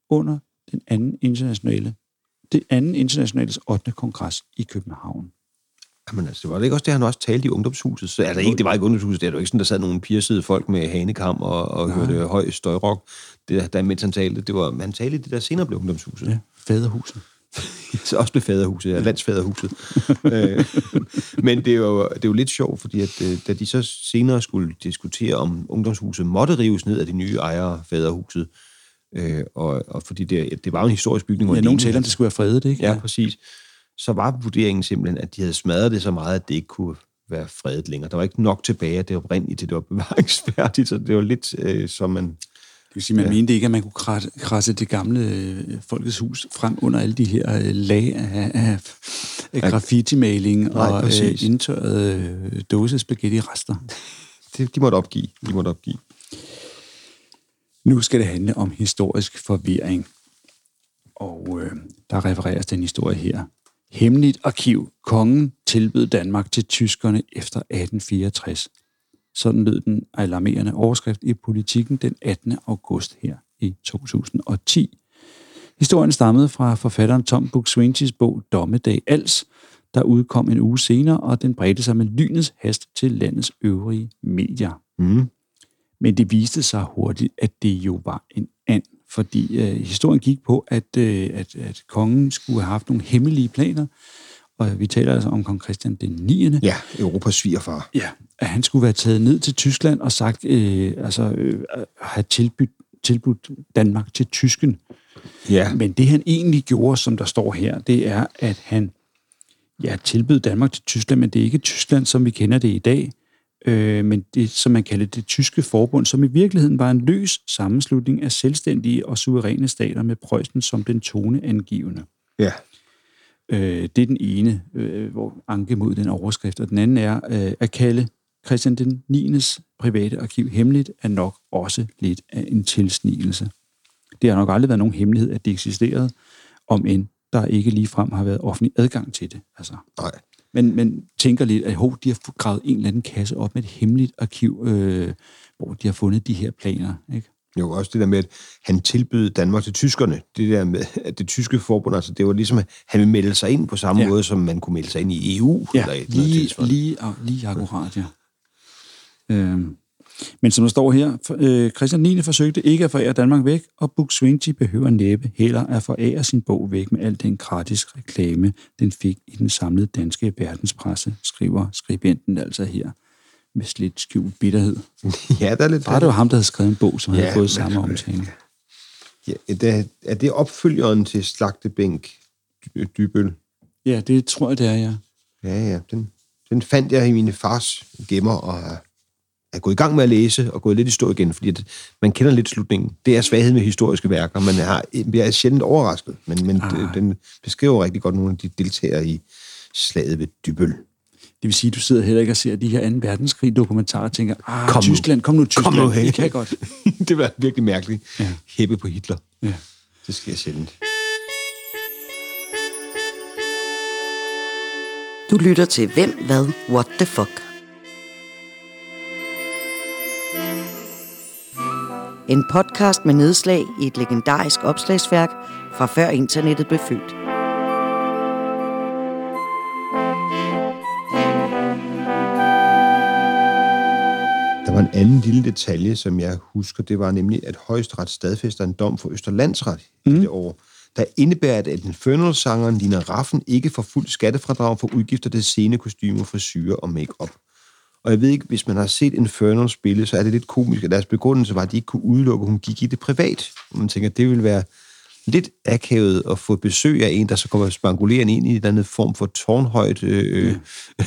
under den anden internationale det anden internationales 8. kongres i København. Jamen altså, det var det ikke også det, han også talte i ungdomshuset? Så, altså ikke, det var ikke ungdomshuset, det er jo ikke sådan, der sad nogle piercede folk med hanekam og, og hørte høj støjrock, det, der, mens han talte. Det var, han talte i det, der senere blev ungdomshuset. Ja, faderhuset. Så også blev faderhuset, ja, landsfaderhuset. Øh, Men det er, jo, det er jo lidt sjovt, fordi at, øh, da de så senere skulle diskutere, om ungdomshuset måtte rives ned af de nye ejere faderhuset, øh, og, og fordi det, det var jo en historisk bygning. Ja, nogen taler, det skulle være fredet, ikke? Ja, præcis. Så var vurderingen simpelthen, at de havde smadret det så meget, at det ikke kunne være fredet længere. Der var ikke nok tilbage af det oprindelige det var bevaringsværdigt, så det var lidt øh, som man... Det vil sige, man ja. mente ikke, at man kunne krasse, det gamle øh, Folkets Hus frem under alle de her øh, lag af, af, af graffiti-maling Nej, og øh, indtørrede øh, dåse spaghetti-rester. Det, de måtte opgive. De måtte opgive. Nu skal det handle om historisk forvirring. Og øh, der refereres til en historie her. Hemmeligt arkiv. Kongen tilbød Danmark til tyskerne efter 1864. Sådan lød den alarmerende overskrift i politikken den 18. august her i 2010. Historien stammede fra forfatteren Tom Buk-Swientys bog Dommedag Als, der udkom en uge senere, og den bredte sig med lynets hast til landets øvrige medier. Mm. Men det viste sig hurtigt, at det jo var en and, fordi øh, historien gik på, at, øh, at, at kongen skulle have haft nogle hemmelige planer, og vi taler altså om kong Christian den 9. Ja, Europas svigerfar. Ja, at han skulle være taget ned til Tyskland og sagt, øh, altså øh, have tilbudt, tilbudt Danmark til tysken. Ja. Men det han egentlig gjorde, som der står her, det er, at han ja, tilbød Danmark til Tyskland, men det er ikke Tyskland, som vi kender det i dag, øh, men det, som man kalder det tyske forbund, som i virkeligheden var en løs sammenslutning af selvstændige og suveræne stater med Preussen som den toneangivende. Ja. Øh, det er den ene, øh, hvor anke mod den overskrift, og den anden er øh, at kalde Christian den 9. private arkiv hemmeligt, er nok også lidt af en tilsnigelse. Det har nok aldrig været nogen hemmelighed, at det eksisterede, om end der ikke ligefrem har været offentlig adgang til det. Altså. Nej. Men, men tænker lidt, at hov, de har gravet en eller anden kasse op med et hemmeligt arkiv, øh, hvor de har fundet de her planer. Ikke? Jo, også det der med, at han tilbød Danmark til tyskerne. Det der med, at det tyske forbund, altså det var ligesom, at han ville melde sig ind på samme Ja. måde, som man kunne melde sig ind i EU. Ja, eller et lige, lige, lige akkurat, ja. Øhm, men som der står her, øh, Christian 9. forsøgte ikke at forære Danmark væk, og Buk-Swienty behøver næppe heller at forære sin bog væk med al den gratis reklame, den fik i den samlede danske verdenspresse, skriver skribenten altså her med lidt skjult bitterhed. Ja, der er lidt... Bare det var ham, der havde skrevet en bog, som havde Ja, fået men- samme omtale. Ja, det, er det opfølgeren til Slagtebænk Dy- Dybøl? Ja, det tror jeg, det er, ja. Ja, ja. Den, den fandt jeg i mine fars gemmer, og er, er gået i gang med at læse, og gået lidt i stå igen, fordi at man kender lidt slutningen. Det er svaghed med historiske værker. Man har, bliver sjældent overrasket, men, men Ah. den beskriver rigtig godt nogle af de deltagere i slaget ved Dybøl. Det vil sige, at du sidder heller ikke og ser de her 2. verdenskrig dokumentarer og tænker, ah, Kom nu. Tyskland, kom nu Tyskland, Kom nu, hey. I kan godt. det var virkelig mærkeligt. Ja. Ja. Hæppe på Hitler. Ja. Det sker sjældent. Du lytter til Hvem, Hvad, What the Fuck. En podcast med nedslag i et legendarisk opslagsværk fra før internettet blev født. Der var en anden lille detalje, som jeg husker, det var nemlig, at højesteret stadfæster en dom for Østerlandsret mm. i det år, der indebærer, at Infernal-sangeren Lina Raffen ikke får fuld skattefradrag for udgifter til scenekostymer, frisyrer og makeup. Og jeg ved ikke, hvis man har set Infernal spille, så er det lidt komisk, at deres begrundelse var, at de ikke kunne udelukke, at hun gik i det privat. Og man tænker, at det ville være lidt akavet at få besøg af en, der så kommer spangulerende ind i en eller anden form for tårnhøjt øh,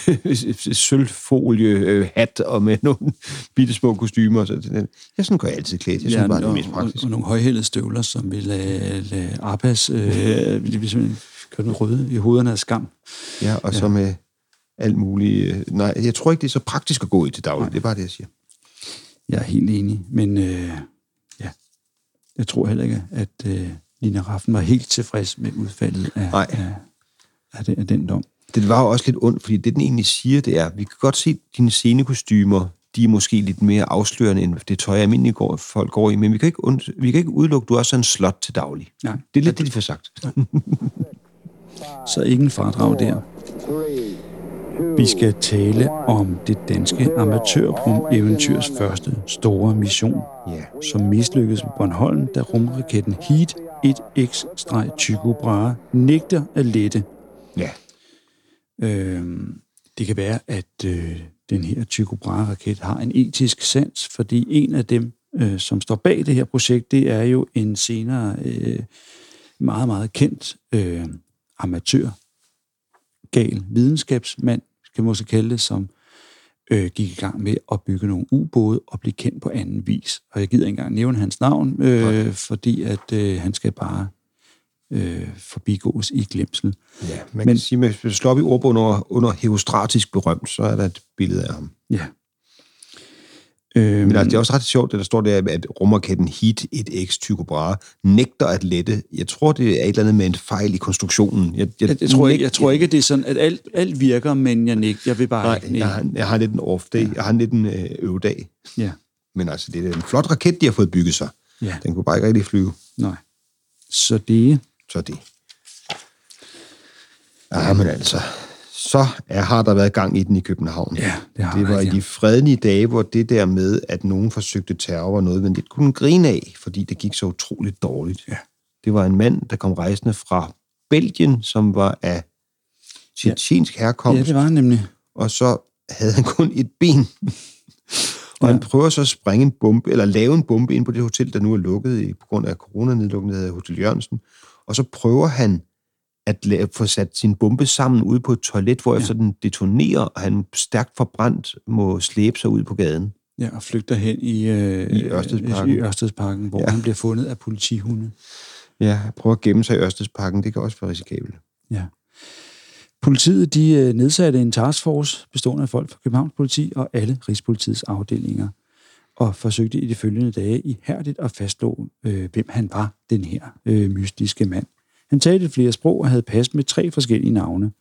sølvfolie øh, hat og med nogle bitte små kostymer. Så det, jeg sådan går jeg altid klædt. Jeg synes bare, det er mest praktisk. Og, og nogle højhældede støvler, som vil lade, lade Abbas øh, vil simpelthen gøre den røde i hovederne af skam. Ja, og så med alt muligt. øh, Nej, jeg tror ikke, det er så praktisk at gå i til daglig. Det er bare det, jeg siger. Jeg er helt enig, men øh, ja, jeg tror heller ikke, at øh, Lina Raffen var helt tilfreds med udfaldet af, Nej. af, af, den, af den dom. Det var jo også lidt ondt, fordi det, den egentlig siger, det er, vi kan godt se, at dine scenekostymer, de er måske lidt mere afslørende, end det tøj, almindelige går, folk går i, men vi kan ikke, und, vi kan ikke udelukke, at du også er en slot til daglig. Nej. Det er lidt det, de får sagt. Så ingen fradrag der. Vi skal tale om det danske amatørrum-eventyrs første store mission, Ja. som mislykkedes på Bornholm, da rumraketten Heat 1X Tycho Brahe nægter at lette. Ja. Øhm, det kan være, at øh, den her Tycho Brahe-raket har en etisk sans, fordi en af dem, øh, som står bag det her projekt, det er jo en senere øh, meget, meget kendt øh, amatør, gal videnskabsmand, man det, som øh, gik i gang med at bygge nogle ubåde og blive kendt på anden vis. Og jeg gider ikke engang nævne hans navn, øh, fordi at øh, han skal bare øh, forbigås i glemsel. ja man Men- kan sige, at hvis du slår op i ordbogen under, under heostratisk berømt, så er der et billede af ham. Ja. Øhm, Men altså, det er også ret sjovt, det der står der, at rumraketten Heat 1X Tycho Brahe nægter at lette. Jeg tror, det er et eller andet med en fejl i konstruktionen. Jeg, jeg, jeg, tror ikke, jeg tror ikke, det er sådan, at alt, alt virker, men jeg, næg, jeg vil bare Nej, ikke. jeg har, jeg har lidt en off-day. Jeg har lidt en øh, øvedag. Ja, Men altså, det er en flot raket, de har fået bygget sig. ja, Den kunne bare ikke rigtig flyve. nej. Så det, Så det. Ja, men altså, så er, har der været gang i den i København. Ja, det har Det var i ja. de fredelige dage, hvor det der med, at nogen forsøgte terror, var noget, man lidt kunne grine af, fordi det gik så utroligt dårligt. Ja. Det var en mand, der kom rejsende fra Belgien, som var af tjetjensk herkomst, Ja, det var han nemlig. og så havde han kun et ben. og han prøver så at sprænge en bombe, eller lave en bombe ind på det hotel, der nu er lukket i, på grund af coronanedlukningen, der hedder Hotel Jørgensen. Og så prøver han at få sat sin bombe sammen ude på et toilet, hvor ja. den detonerer, og han stærkt forbrændt må slæbe sig ud på gaden. Ja, og flygter hen i, øh, I Ørstedsparken. i Ørstedsparken, hvor Ja. ja. han bliver fundet af politihunde. Ja, prøver at gemme sig i Ørstedsparken, det kan også være risikabelt. Ja. Politiet de øh, nedsatte en taskforce bestående af folk fra Københavns politi og alle Rigspolitiets afdelinger, og forsøgte i de følgende dage ihærdigt at fastslå, øh, hvem han var, den her øh, mystiske mand. Han talte flere sprog og havde pas med tre forskellige navne.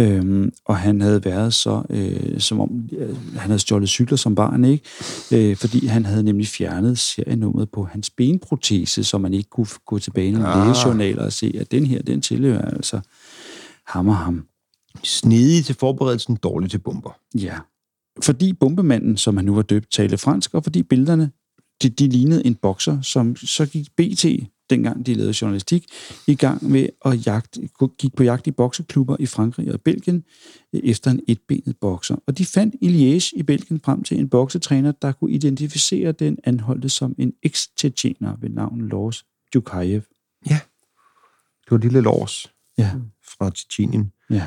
Øhm, og han havde været så, øh, som om øh, han havde stjålet cykler som barn, ikke? Øh, fordi han havde nemlig fjernet serienummeret på hans benprotese, så man ikke kunne gå tilbage i nogle Ah. lægejournaler og se, at den her, den tilhører altså ham og ham. Snedig til forberedelsen, dårlig til bomber. Ja. Fordi bombemanden, som han nu var døbt, talte fransk, og fordi billederne, de, de lignede en bokser, som så gik BT, dengang de lavede journalistik, i gang med at jagte, gik på jagt i bokseklubber i Frankrig og Belgien øh, efter en etbenet bokser. Og de fandt i Liège i Belgien frem til en boksetræner, der kunne identificere den anholdte som en eks-tjetjener ved navn Lors Djukajev. Ja, det var lille Lors Ja, fra Tjetjenien, ja.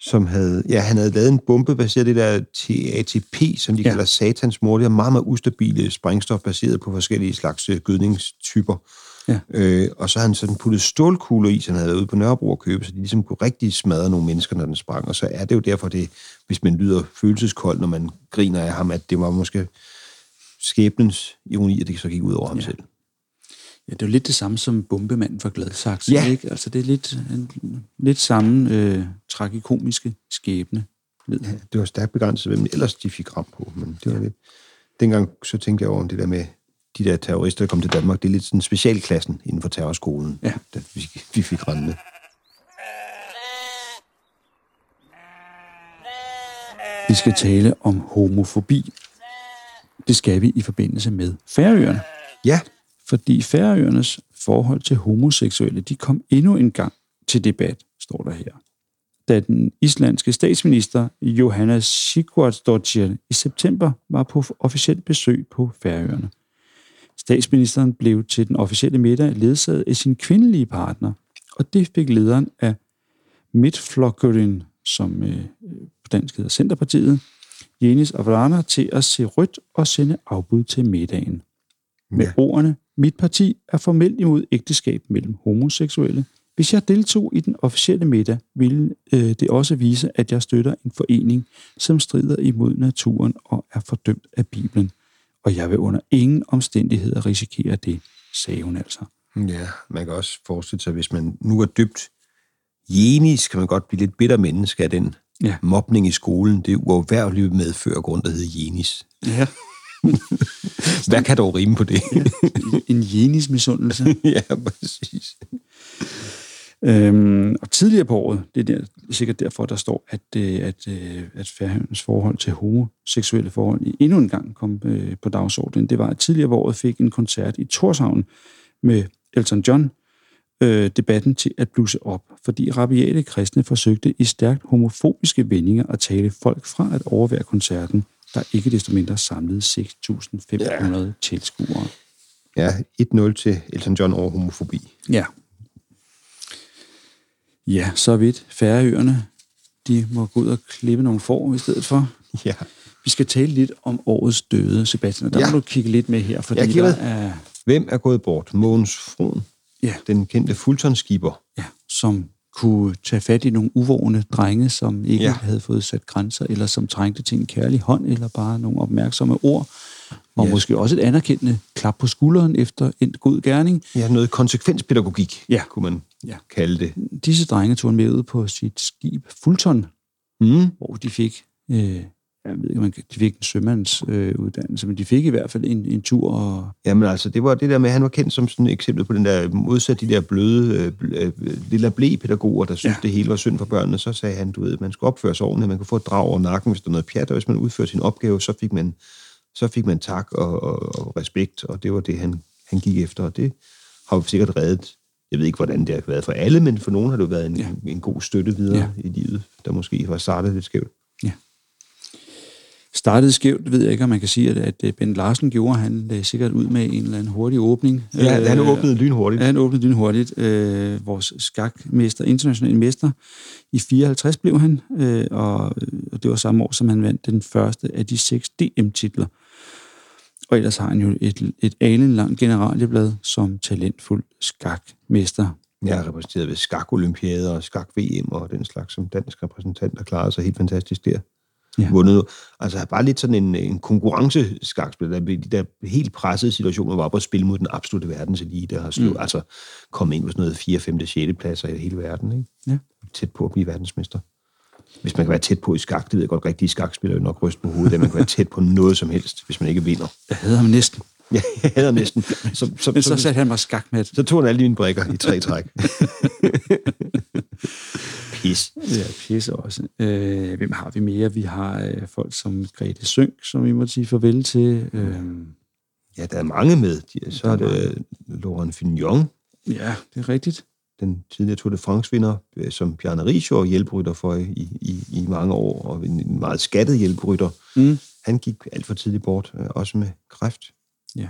som havde, ja, han havde lavet en bombe baseret det der TATP, som de ja. Ja. kalder satans mor. Det er meget, meget ustabile sprængstof baseret på forskellige slags øh, gødningstyper. Ja. Øh, og så har han sådan puttet stålkugler i, så han havde været ude på Nørrebro og købe, så de ligesom kunne rigtig smadre nogle mennesker, når den sprang. Og så er det jo derfor, det, hvis man lyder følelseskold, når man griner af ham, at det var måske skæbnens ironi, at det så gik ud over ham Ja. selv. Ja, det er jo lidt det samme som bombemanden fra Gladsaxe, Ja. ikke? Altså, det er lidt, en, lidt samme øh, tragikomiske skæbne. Han. det var stærkt begrænset, hvem ellers de fik ram på, men det var lidt... Dengang så tænkte jeg over om det der med de der terrorister, der kom til Danmark. Det er lidt sådan specialklassen inden for terrorskolen, Ja. da vi, vi fik rende med. Vi skal tale om homofobi. Det skal vi i forbindelse med Færøerne. Ja, Fordi Færøernes forhold til homoseksuelle, de kom endnu en gang til debat, står der her. Da den islandske statsminister Johanna Sigurdsdóttir i september var på officielt besøg på Færøerne. Statsministeren blev til den officielle middag ledsaget af sin kvindelige partner, og det fik lederen af Midtflokkurin, som øh, på dansk hedder Centerpartiet, Jenis Avrana, til at se rødt og sende afbud til middagen. Med ja. ordene, mit parti er formelt imod ægteskab mellem homoseksuelle. Hvis jeg deltog i den officielle middag, ville øh, det også vise, at jeg støtter en forening, som strider imod naturen og er fordømt af Bibelen. Og jeg vil under ingen omstændigheder risikere det, sagde hun altså. ja, man kan også forestille sig, hvis man nu er dybt jenis, kan man godt blive lidt bitter menneske af den Ja. mobning i skolen. Det er uafværligt medfører grund, der hedder jenis. Ja. Hvad kan dog rime på det? En jenis misundelse. ja, præcis. Øhm, og tidligere på året, det er der, sikkert derfor, der står, at, øh, at, øh, at Færøernes forhold til homoseksuelle forhold endnu en gang kom øh, på dagsordenen. Det var, at tidligere på året fik en koncert i Torshavn med Elton John øh, debatten til at blusse op, fordi rabiate kristne forsøgte i stærkt homofobiske vendinger at tale folk fra at overvære koncerten, der ikke desto mindre samlede 6.500 ja. tilskuere. Ja, 1-0 til Elton John over homofobi. Ja. Ja, så vidt Færøerne. De må gå ud og klippe nogle får i stedet for. Ja. Vi skal tale lidt om årets døde, Sebastian. Der Ja. må du kigge lidt med her, fordi der er, Hvem er gået bort? Mogens Frohn, ja, den kendte fuldtonskipper. ja, som kunne tage fat i nogle uvågne drenge, som ikke ja. havde fået sat grænser, eller som trængte til en kærlig hånd, eller bare nogle opmærksomme ord. Og Ja. måske også et anerkendende klap på skulderen efter en god gerning. Ja, noget konsekvenspædagogik, Ja. kunne man Ja. kalde det. Disse drenge tog han med ud på sit skib Fulton, Mm. hvor de fik øh, jeg ved ikke, man, de fik en sømandsuddannelse, øh, uddannelse, men de fik i hvert fald en, en tur, og Jamen altså, det var det der med, han var kendt som sådan et eksempel på den der, modsat de der bløde, øh, øh, lille blæ-pædagoger, der synes, Ja. det hele var synd for børnene, så sagde han, du ved, man skulle opføre sig ordentligt, man kunne få et drag over nakken, hvis der er noget pjat, og hvis man udførte sin opgave, så fik man, så fik man tak og, og, og respekt, og det var det, han, han gik efter, og det har jo sikkert reddet, jeg ved ikke, hvordan det har været for alle, men for nogen har det jo været en, Ja. ja. en god støtte videre Ja. ja. i livet, der måske var startet lidt skævt. startede skævt, ved jeg ikke, om man kan sige, at, at Ben Larsen gjorde, han lagde sikkert ud med en eller anden hurtig åbning. Ja, han Øh, åbnede lynhurtigt. Ja, han åbnede lynhurtigt. Øh, vores skakmester, international mester, i 54 blev han, øh, og, og det var samme år, som han vandt den første af de seks DM-titler. Og ellers har han jo et, et alenlangt generalieblad som talentfuld skakmester. Jeg har repræsenteret ved skak-olympiader og skak-VM og den slags som dansk repræsentant, der klarede sig helt fantastisk der. Ja. Vundet. Altså bare lidt sådan en, en konkurrenceskakspil, der de der helt pressede situationer var op at spille mod den absolutte verdenselite, og har slået, mm. altså kommet ind på sådan noget 4., 5., 6. pladser i hele verden. Ikke? Ja. Tæt på at blive verdensmester. Hvis man kan være tæt på i skak, det ved jeg godt, rigtige skakspillere nok ryste på hovedet, at man kan være tæt på noget som helst, hvis man ikke vinder. Jeg havde ham næsten, Ja, jeg hader næsten. Så, så, men så så, satte han mig skakmat. så tog han alle mine brækker i tre træk. Pis. Ja, pisse også. Øh, hvem har vi mere? Vi har øh, folk som Grete Sønk, som vi må sige farvel til. Øh, Ja, der er mange med. De- Så er det øh, Laurent Fignon, ja, det er rigtigt. Den tidligere Tour de France-vinder, øh, som Bjarne Riesjø hjælperytter for i, i, i mange år, og en meget skattet hjælperytter. Mm. Han gik alt for tidligt bort, øh, også med kræft. Ja.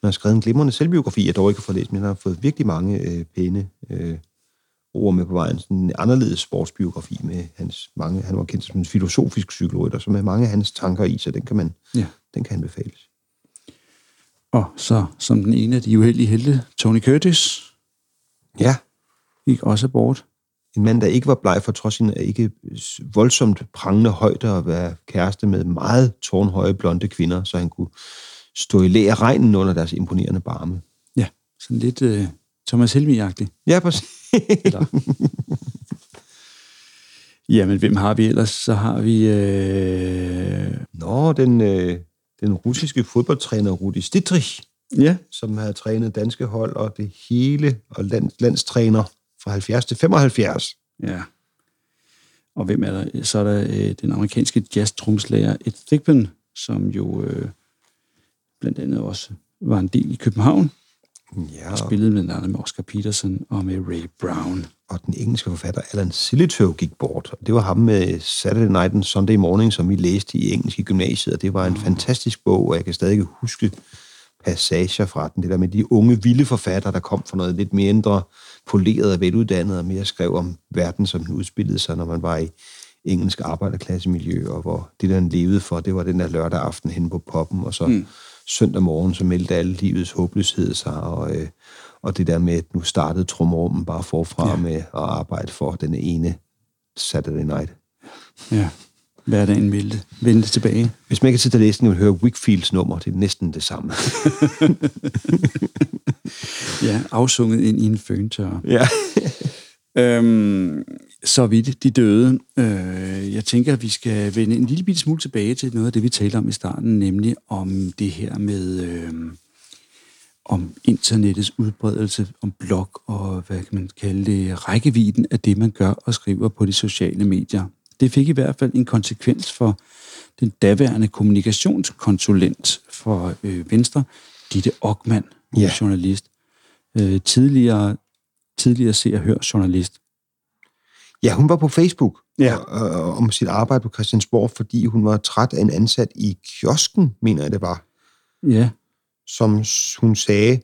Han har skrevet en glimrende selvbiografi, jeg dog ikke har fået læst, men han har fået virkelig mange øh, pæne øh, ord med på vejen. Sådan en anderledes sportsbiografi med hans mange, han var kendt som en filosofisk cykelrytter, så med mange af hans tanker i, så den kan man, Ja. den kan anbefales. Og så som den ene af de uheldige helte, Tony Curtis, Ja, gik også bort. en mand, der ikke var bleg for trods sin ikke voldsomt prangende højde og være kæreste med meget tårnhøje blonde kvinder, så han kunne stå i læ af regnen under deres imponerende barme. Ja, sådan lidt øh, Thomas Helmi-agtig. Ja, præcis. Eller... Jamen, hvem har vi ellers? Så har vi... Øh... Nå, den, øh, den russiske fodboldtræner Rudi Stidrich, Ja, som har trænet danske hold og det hele, og land, landstræner fra 70 til 75. ja. Og hvem er der? Så er der øh, den amerikanske jazz-tromslager Ed Thigpen, som jo øh, blandt andet også var en del i København, Ja, og spillede blandt andet med Oscar Peterson og med Ray Brown. og den engelske forfatter Alan Sillitoe gik bort. Og det var ham med Saturday Night and Sunday Morning, som vi læste i engelsk i gymnasiet, og det var en fantastisk bog, og jeg kan stadig huske passager fra den. Det der med de unge, vilde forfattere, der kom fra noget lidt mindre poleret og veluddannet, og mere skrev om verden, som den udspillede sig, når man var i engelsk arbejderklassemiljø, og hvor det, der han levede for, det var den der lørdag aften hen på poppen, og så mm. søndag morgen, så meldte alle livets håbløshed sig, og, øh, og det der med, at nu startede trumrummen bare forfra Ja. med at arbejde for den ene Saturday Night. Ja, hverdagen vendte, vendte tilbage. Hvis man ikke kan sidde og læse den, og høre Wickfields nummer, det er næsten det samme. Ja, afsunget ind i en føntør. ja. Øhm, så vidt de døde. Øh, jeg tænker, at vi skal vende en lille bitte smule tilbage til noget af det, vi talte om i starten, nemlig om det her med øh, om internettets udbredelse, om blog og hvad kan man kalde det, rækkevidden af det, man gør og skriver på de sociale medier. Det fik i hvert fald en konsekvens for den daværende kommunikationskonsulent for øh, Venstre, Ditte Ockmann, Ja. journalist. Øh, tidligere, tidligere se og hør journalist. ja, hun var på Facebook Ja. og, om sit arbejde på Christiansborg, fordi hun var træt af en ansat i kiosken, mener jeg det var, Ja, som hun sagde,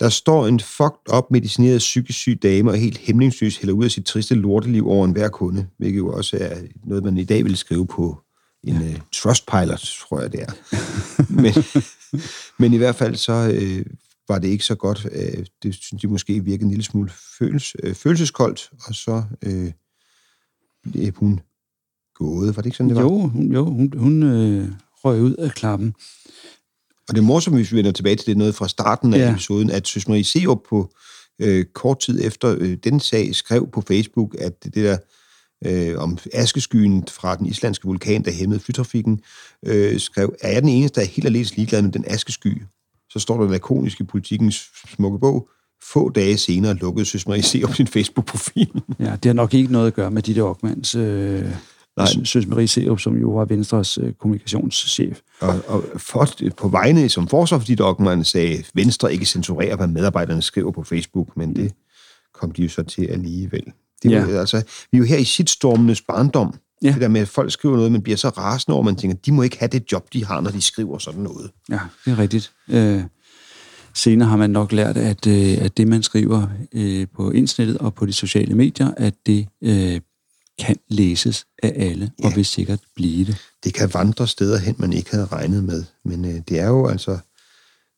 der står en fucked up medicineret psykisk syg dame og helt hæmningsløs hælder ud af sit triste lorteliv over enhver kunde, hvilket jo også er noget, man i dag vil skrive på en ja. uh, Trustpilot, tror jeg det er. men, men i hvert fald så øh, var det ikke så godt. Øh, det synes de måske virkede en lille smule føles, øh, følelseskoldt, og så øh, blev hun gået. Var det ikke sådan, det var? jo, hun, jo, hun, hun øh, røg ud af klappen. Og det er morsomt, hvis vi vender tilbage til det noget fra starten af Ja. episoden, at Søs Marie Seup på øh, kort tid efter øh, den sag skrev på Facebook, at det der øh, om askeskyen fra den islandske vulkan, der hæmmede flytrafikken, øh, skrev, er jeg den eneste, der er helt alene ligeglad med den askesky? Så står der lakonisk i politikens smukke bog, få dage senere lukkede Søs Marie se op sin Facebook-profil. Ja, det har nok ikke noget at gøre med Ditte Ockmans øh, Søs Marie Serup, som jo var Venstres øh, kommunikationschef. Og, og for, på vegne som forsvar for Ockmann sagde Venstre ikke censurere, hvad medarbejderne skriver på Facebook, men det kom de jo så til alligevel. Det var, ja. altså, vi er jo her i shitstormenes barndom. Ja. Det der med, at folk skriver noget, men bliver så rasende over, man tænker, de må ikke have det job, de har, når de skriver sådan noget. Ja, det er rigtigt. Øh, senere har man nok lært, at, øh, at det, man skriver øh, på internettet og på de sociale medier, at det øh, kan læses af alle, ja. og vil sikkert blive det. Det kan vandre steder hen, man ikke havde regnet med. Men øh, det er jo altså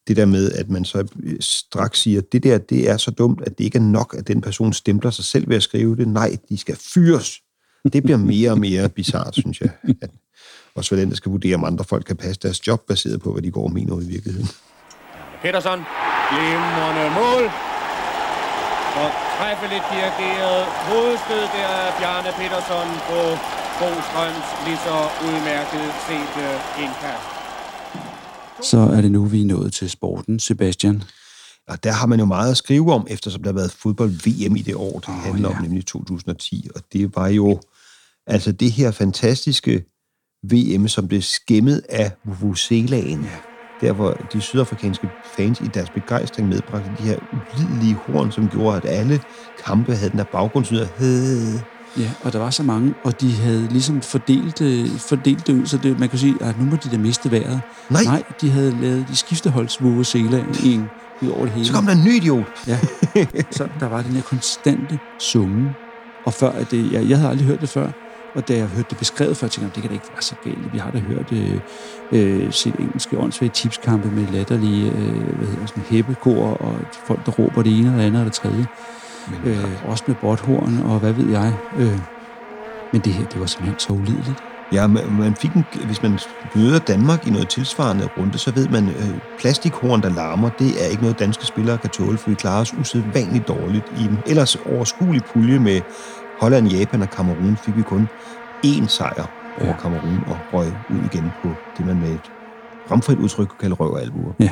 det der med, at man så straks siger, det der, det er så dumt, at det ikke er nok, at den person stempler sig selv ved at skrive det. Nej, de skal fyres. Det bliver mere og mere bizart, synes jeg. At også for den, der skal vurdere, om andre folk kan passe deres job, baseret på, hvad de går og mener i virkeligheden. Peterson, glimrende mål. Og træffeligt dirigeret hovedstød der af Bjarne Peterson på Bostrøms lige så udmærket set indkast. Så er det nu, vi er nået til sporten, Sebastian. Og der har man jo meget at skrive om, eftersom der har været fodbold-VM i det år, det oh, handler ja. om, nemlig 2010. Og det var jo altså det her fantastiske VM, som blev skæmmet af Vuvuzelaen. Ja der hvor de sydafrikanske fans i deres begejstring medbragte de her ulidelige horn, som gjorde, at alle kampe havde den der baggrundslyd Ja, og der var så mange, og de havde ligesom fordelt, øh, fordelt det ud, så det, man kan sige, at nu må de da miste vejret. Nej. Nej, de havde lavet de skifteholdsvåge sele i en, ud over det hele. Så kom der en ny idiot. Ja, så der var den her konstante summe. Og før, at det, jeg, jeg havde aldrig hørt det før, og da jeg hørte det beskrevet før, tænkte jeg, det kan da ikke være så galt. Vi har da hørt øh, øh, set engelske åndssvage tipskampe med latterlige øh, hvad hedder, sådan, hæppekor og folk, der råber det ene og det andet og det tredje. Men, øh, også med botthorn og hvad ved jeg. Øh, men det her, det var simpelthen så ulideligt. Ja, man fik en, hvis man møder Danmark i noget tilsvarende runde, så ved man, øh, plastikhorn, der larmer, det er ikke noget, danske spillere kan tåle, for vi klarer os usædvanligt dårligt i en ellers overskuelig pulje med Holland, Japan og Kamerun fik vi kun én sejr over ja. Kamerun og røg ud igen på det, man med et ramfrit udtryk kan kalde røv og albuer. Ja,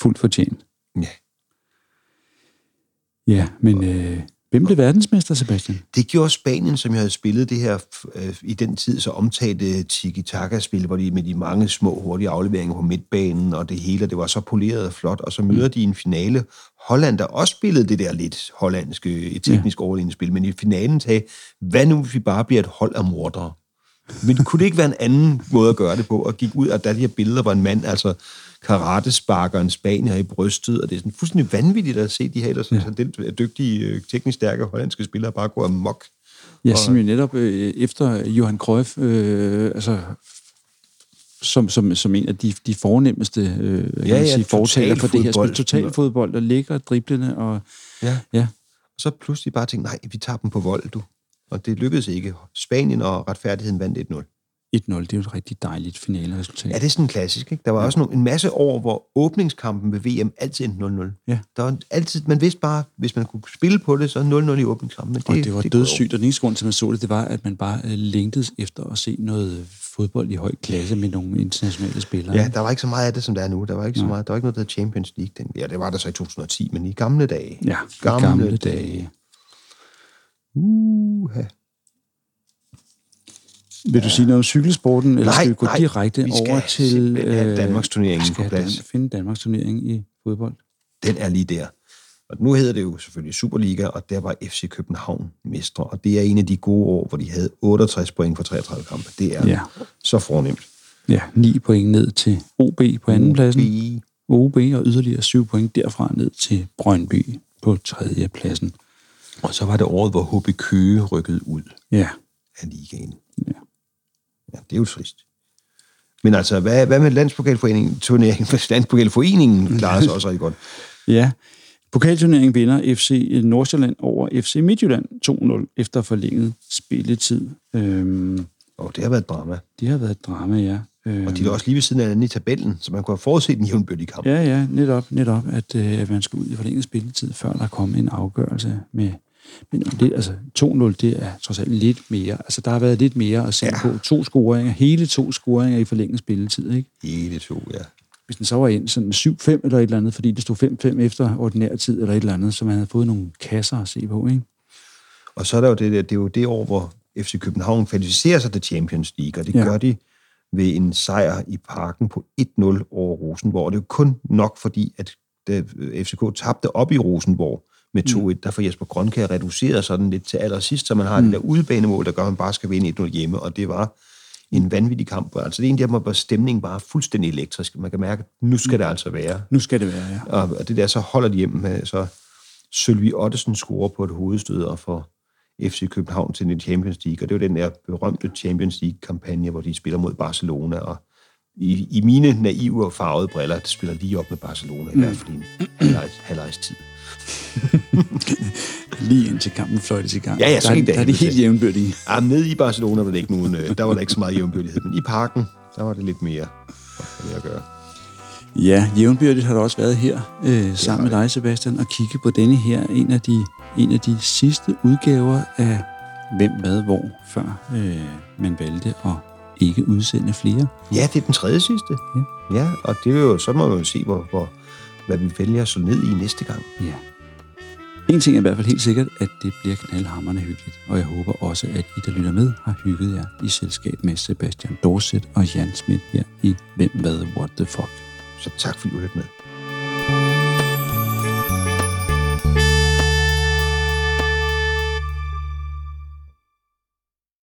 fuldt fortjent. Ja. Ja, men øh, hvem blev verdensmester, Sebastian? Det gjorde Spanien, som jeg havde spillet det her øh, i den tid, så omtalte tiki-taka-spil, hvor de med de mange små hurtige afleveringer på midtbanen og det hele, det var så poleret og flot, og så møder mm. de en finale, Holland, der også spillede det der lidt hollandske, teknisk ja. overliggende spil, men i finalen sagde, hvad nu hvis vi bare bliver et hold af mordere? Men kunne det ikke være en anden måde at gøre det på? Og gik ud, og der de her billeder var en mand, altså karatesparker en spanier i brystet, og det er sådan fuldstændig vanvittigt at se de her ellers ja. den dygtige, øh, teknisk stærke hollandske spillere bare gå amok. Ja, som jo netop øh, efter Johan Cruyff øh, altså som, som, som en af de, de fornemmeste øh, ja, ja, sige, fortaler for det her spil. Totalfodbold, der ligger driblende. Og, ja. ja. Og så pludselig bare tænkte, nej, vi tager dem på vold, du. Og det lykkedes ikke. Spanien og retfærdigheden vandt 1-0. 1-0, det er jo et rigtig dejligt finaleresultat. Ja, det er sådan klassisk. Ikke? Der var ja. også en masse år, hvor åbningskampen ved VM altid endte 0-0. Ja. Der var altid, man vidste bare, hvis man kunne spille på det, så 0-0 i åbningskampen. Men det, og det var det dødssygt, og den eneste grund til, man så det, det var, at man bare øh, længtes efter at se noget fodbold i høj klasse med nogle internationale spillere. Ja, der var ikke så meget af det, som der er nu. Der var ikke, så meget, der var ikke noget, der hedder Champions League. Den, ja, det var der så i 2010, men i gamle dage. Ja, gamle, gamle dage. dage. Uh, vil du sige noget om cykelsporten, eller nej, skal vi gå nej, direkte vi over til øh, Danmarks turneringen på plads? Dan- finde Danmarks turnering i fodbold. Den er lige der. Og nu hedder det jo selvfølgelig Superliga, og der var FC København mestre. Og det er en af de gode år, hvor de havde 68 point for 33 kampe. Det er ja. så fornemt. Ja, 9 point ned til OB på anden pladsen. OB og yderligere 7 point derfra ned til Brøndby på tredje pladsen. Og så var det året, hvor HB Køge rykkede ud ja. af ligaen. Ja. Ja, det er jo trist. Men altså, hvad, hvad med Landspokalforeningen? Turneringen for Landspokalforeningen klarer sig også rigtig godt. Ja, pokalturneringen vinder FC Nordsjælland over FC Midtjylland 2-0 efter forlænget spilletid. Øhm, og det har været et drama. Det har været et drama, ja. Øhm, og de er også lige ved siden af anden i tabellen, så man kunne have forudset en jævnbyrdig kamp. Ja, ja, netop, netop at, øh, at man skal ud i forlænget spilletid, før der kom en afgørelse med Men det, altså, 2-0, det er trods alt lidt mere. Altså, der har været lidt mere at se ja. på. To scoringer, hele to scoringer i forlænget spilletid, ikke? Hele to, ja. Hvis den så var ind sådan 7-5 eller et eller andet, fordi det stod 5-5 efter ordinær tid eller et eller andet, så man havde fået nogle kasser at se på, ikke? Og så er der jo det, der, det er jo det år, hvor FC København kvalificerer sig til Champions League, og det ja. gør de ved en sejr i parken på 1-0 over Rosenborg. Og det er jo kun nok fordi, at FCK tabte op i Rosenborg med 2-1, mm. der får Jesper Grønkær reduceret sådan lidt til allersidst, så man har mm. det der udebanemål, der gør, at man bare skal vinde 1-0 hjemme, og det var en vanvittig kamp. Altså det er en der, hvor stemningen bare er fuldstændig elektrisk. Man kan mærke, at nu skal det altså være. Nu skal det være, ja. Og det der, så holder de hjem med, så Sølvi Ottesen scorer på et hovedstød og får FC København til en Champions League, og det jo den der berømte Champions League-kampagne, hvor de spiller mod Barcelona, og i, i mine naive og farvede briller, det spiller lige op med Barcelona, mm. i hvert fald i en halvlejstid. lige indtil kampen fløjtes i gang. Ja, ja, så der, der, der er det helt jævnbyrdige. Ja, nede i Barcelona var det ikke nogen, øh, der var der ikke så meget jævnbyrdighed, men i parken, der var det lidt mere at gøre. Ja, jævnbyrdigt har der også været her, øh, sammen med dig, Sebastian, og kigge på denne her, en af de, en af de sidste udgaver af Hvem, Hvad, Hvor, før øh, man valgte at ikke udsende flere. Ja, det er den tredje sidste. Ja, ja og det er jo, så må man jo se, hvor, hvor, hvad vi vælger at slå ned i næste gang. Ja. En ting er i hvert fald helt sikkert, at det bliver knaldhammerne hyggeligt, og jeg håber også, at I, der lytter med, har hygget jer i selskab med Sebastian Dorset og Jan Schmidt her i Hvem, Hvad, What the Fuck. Så tak fordi du lyttede med.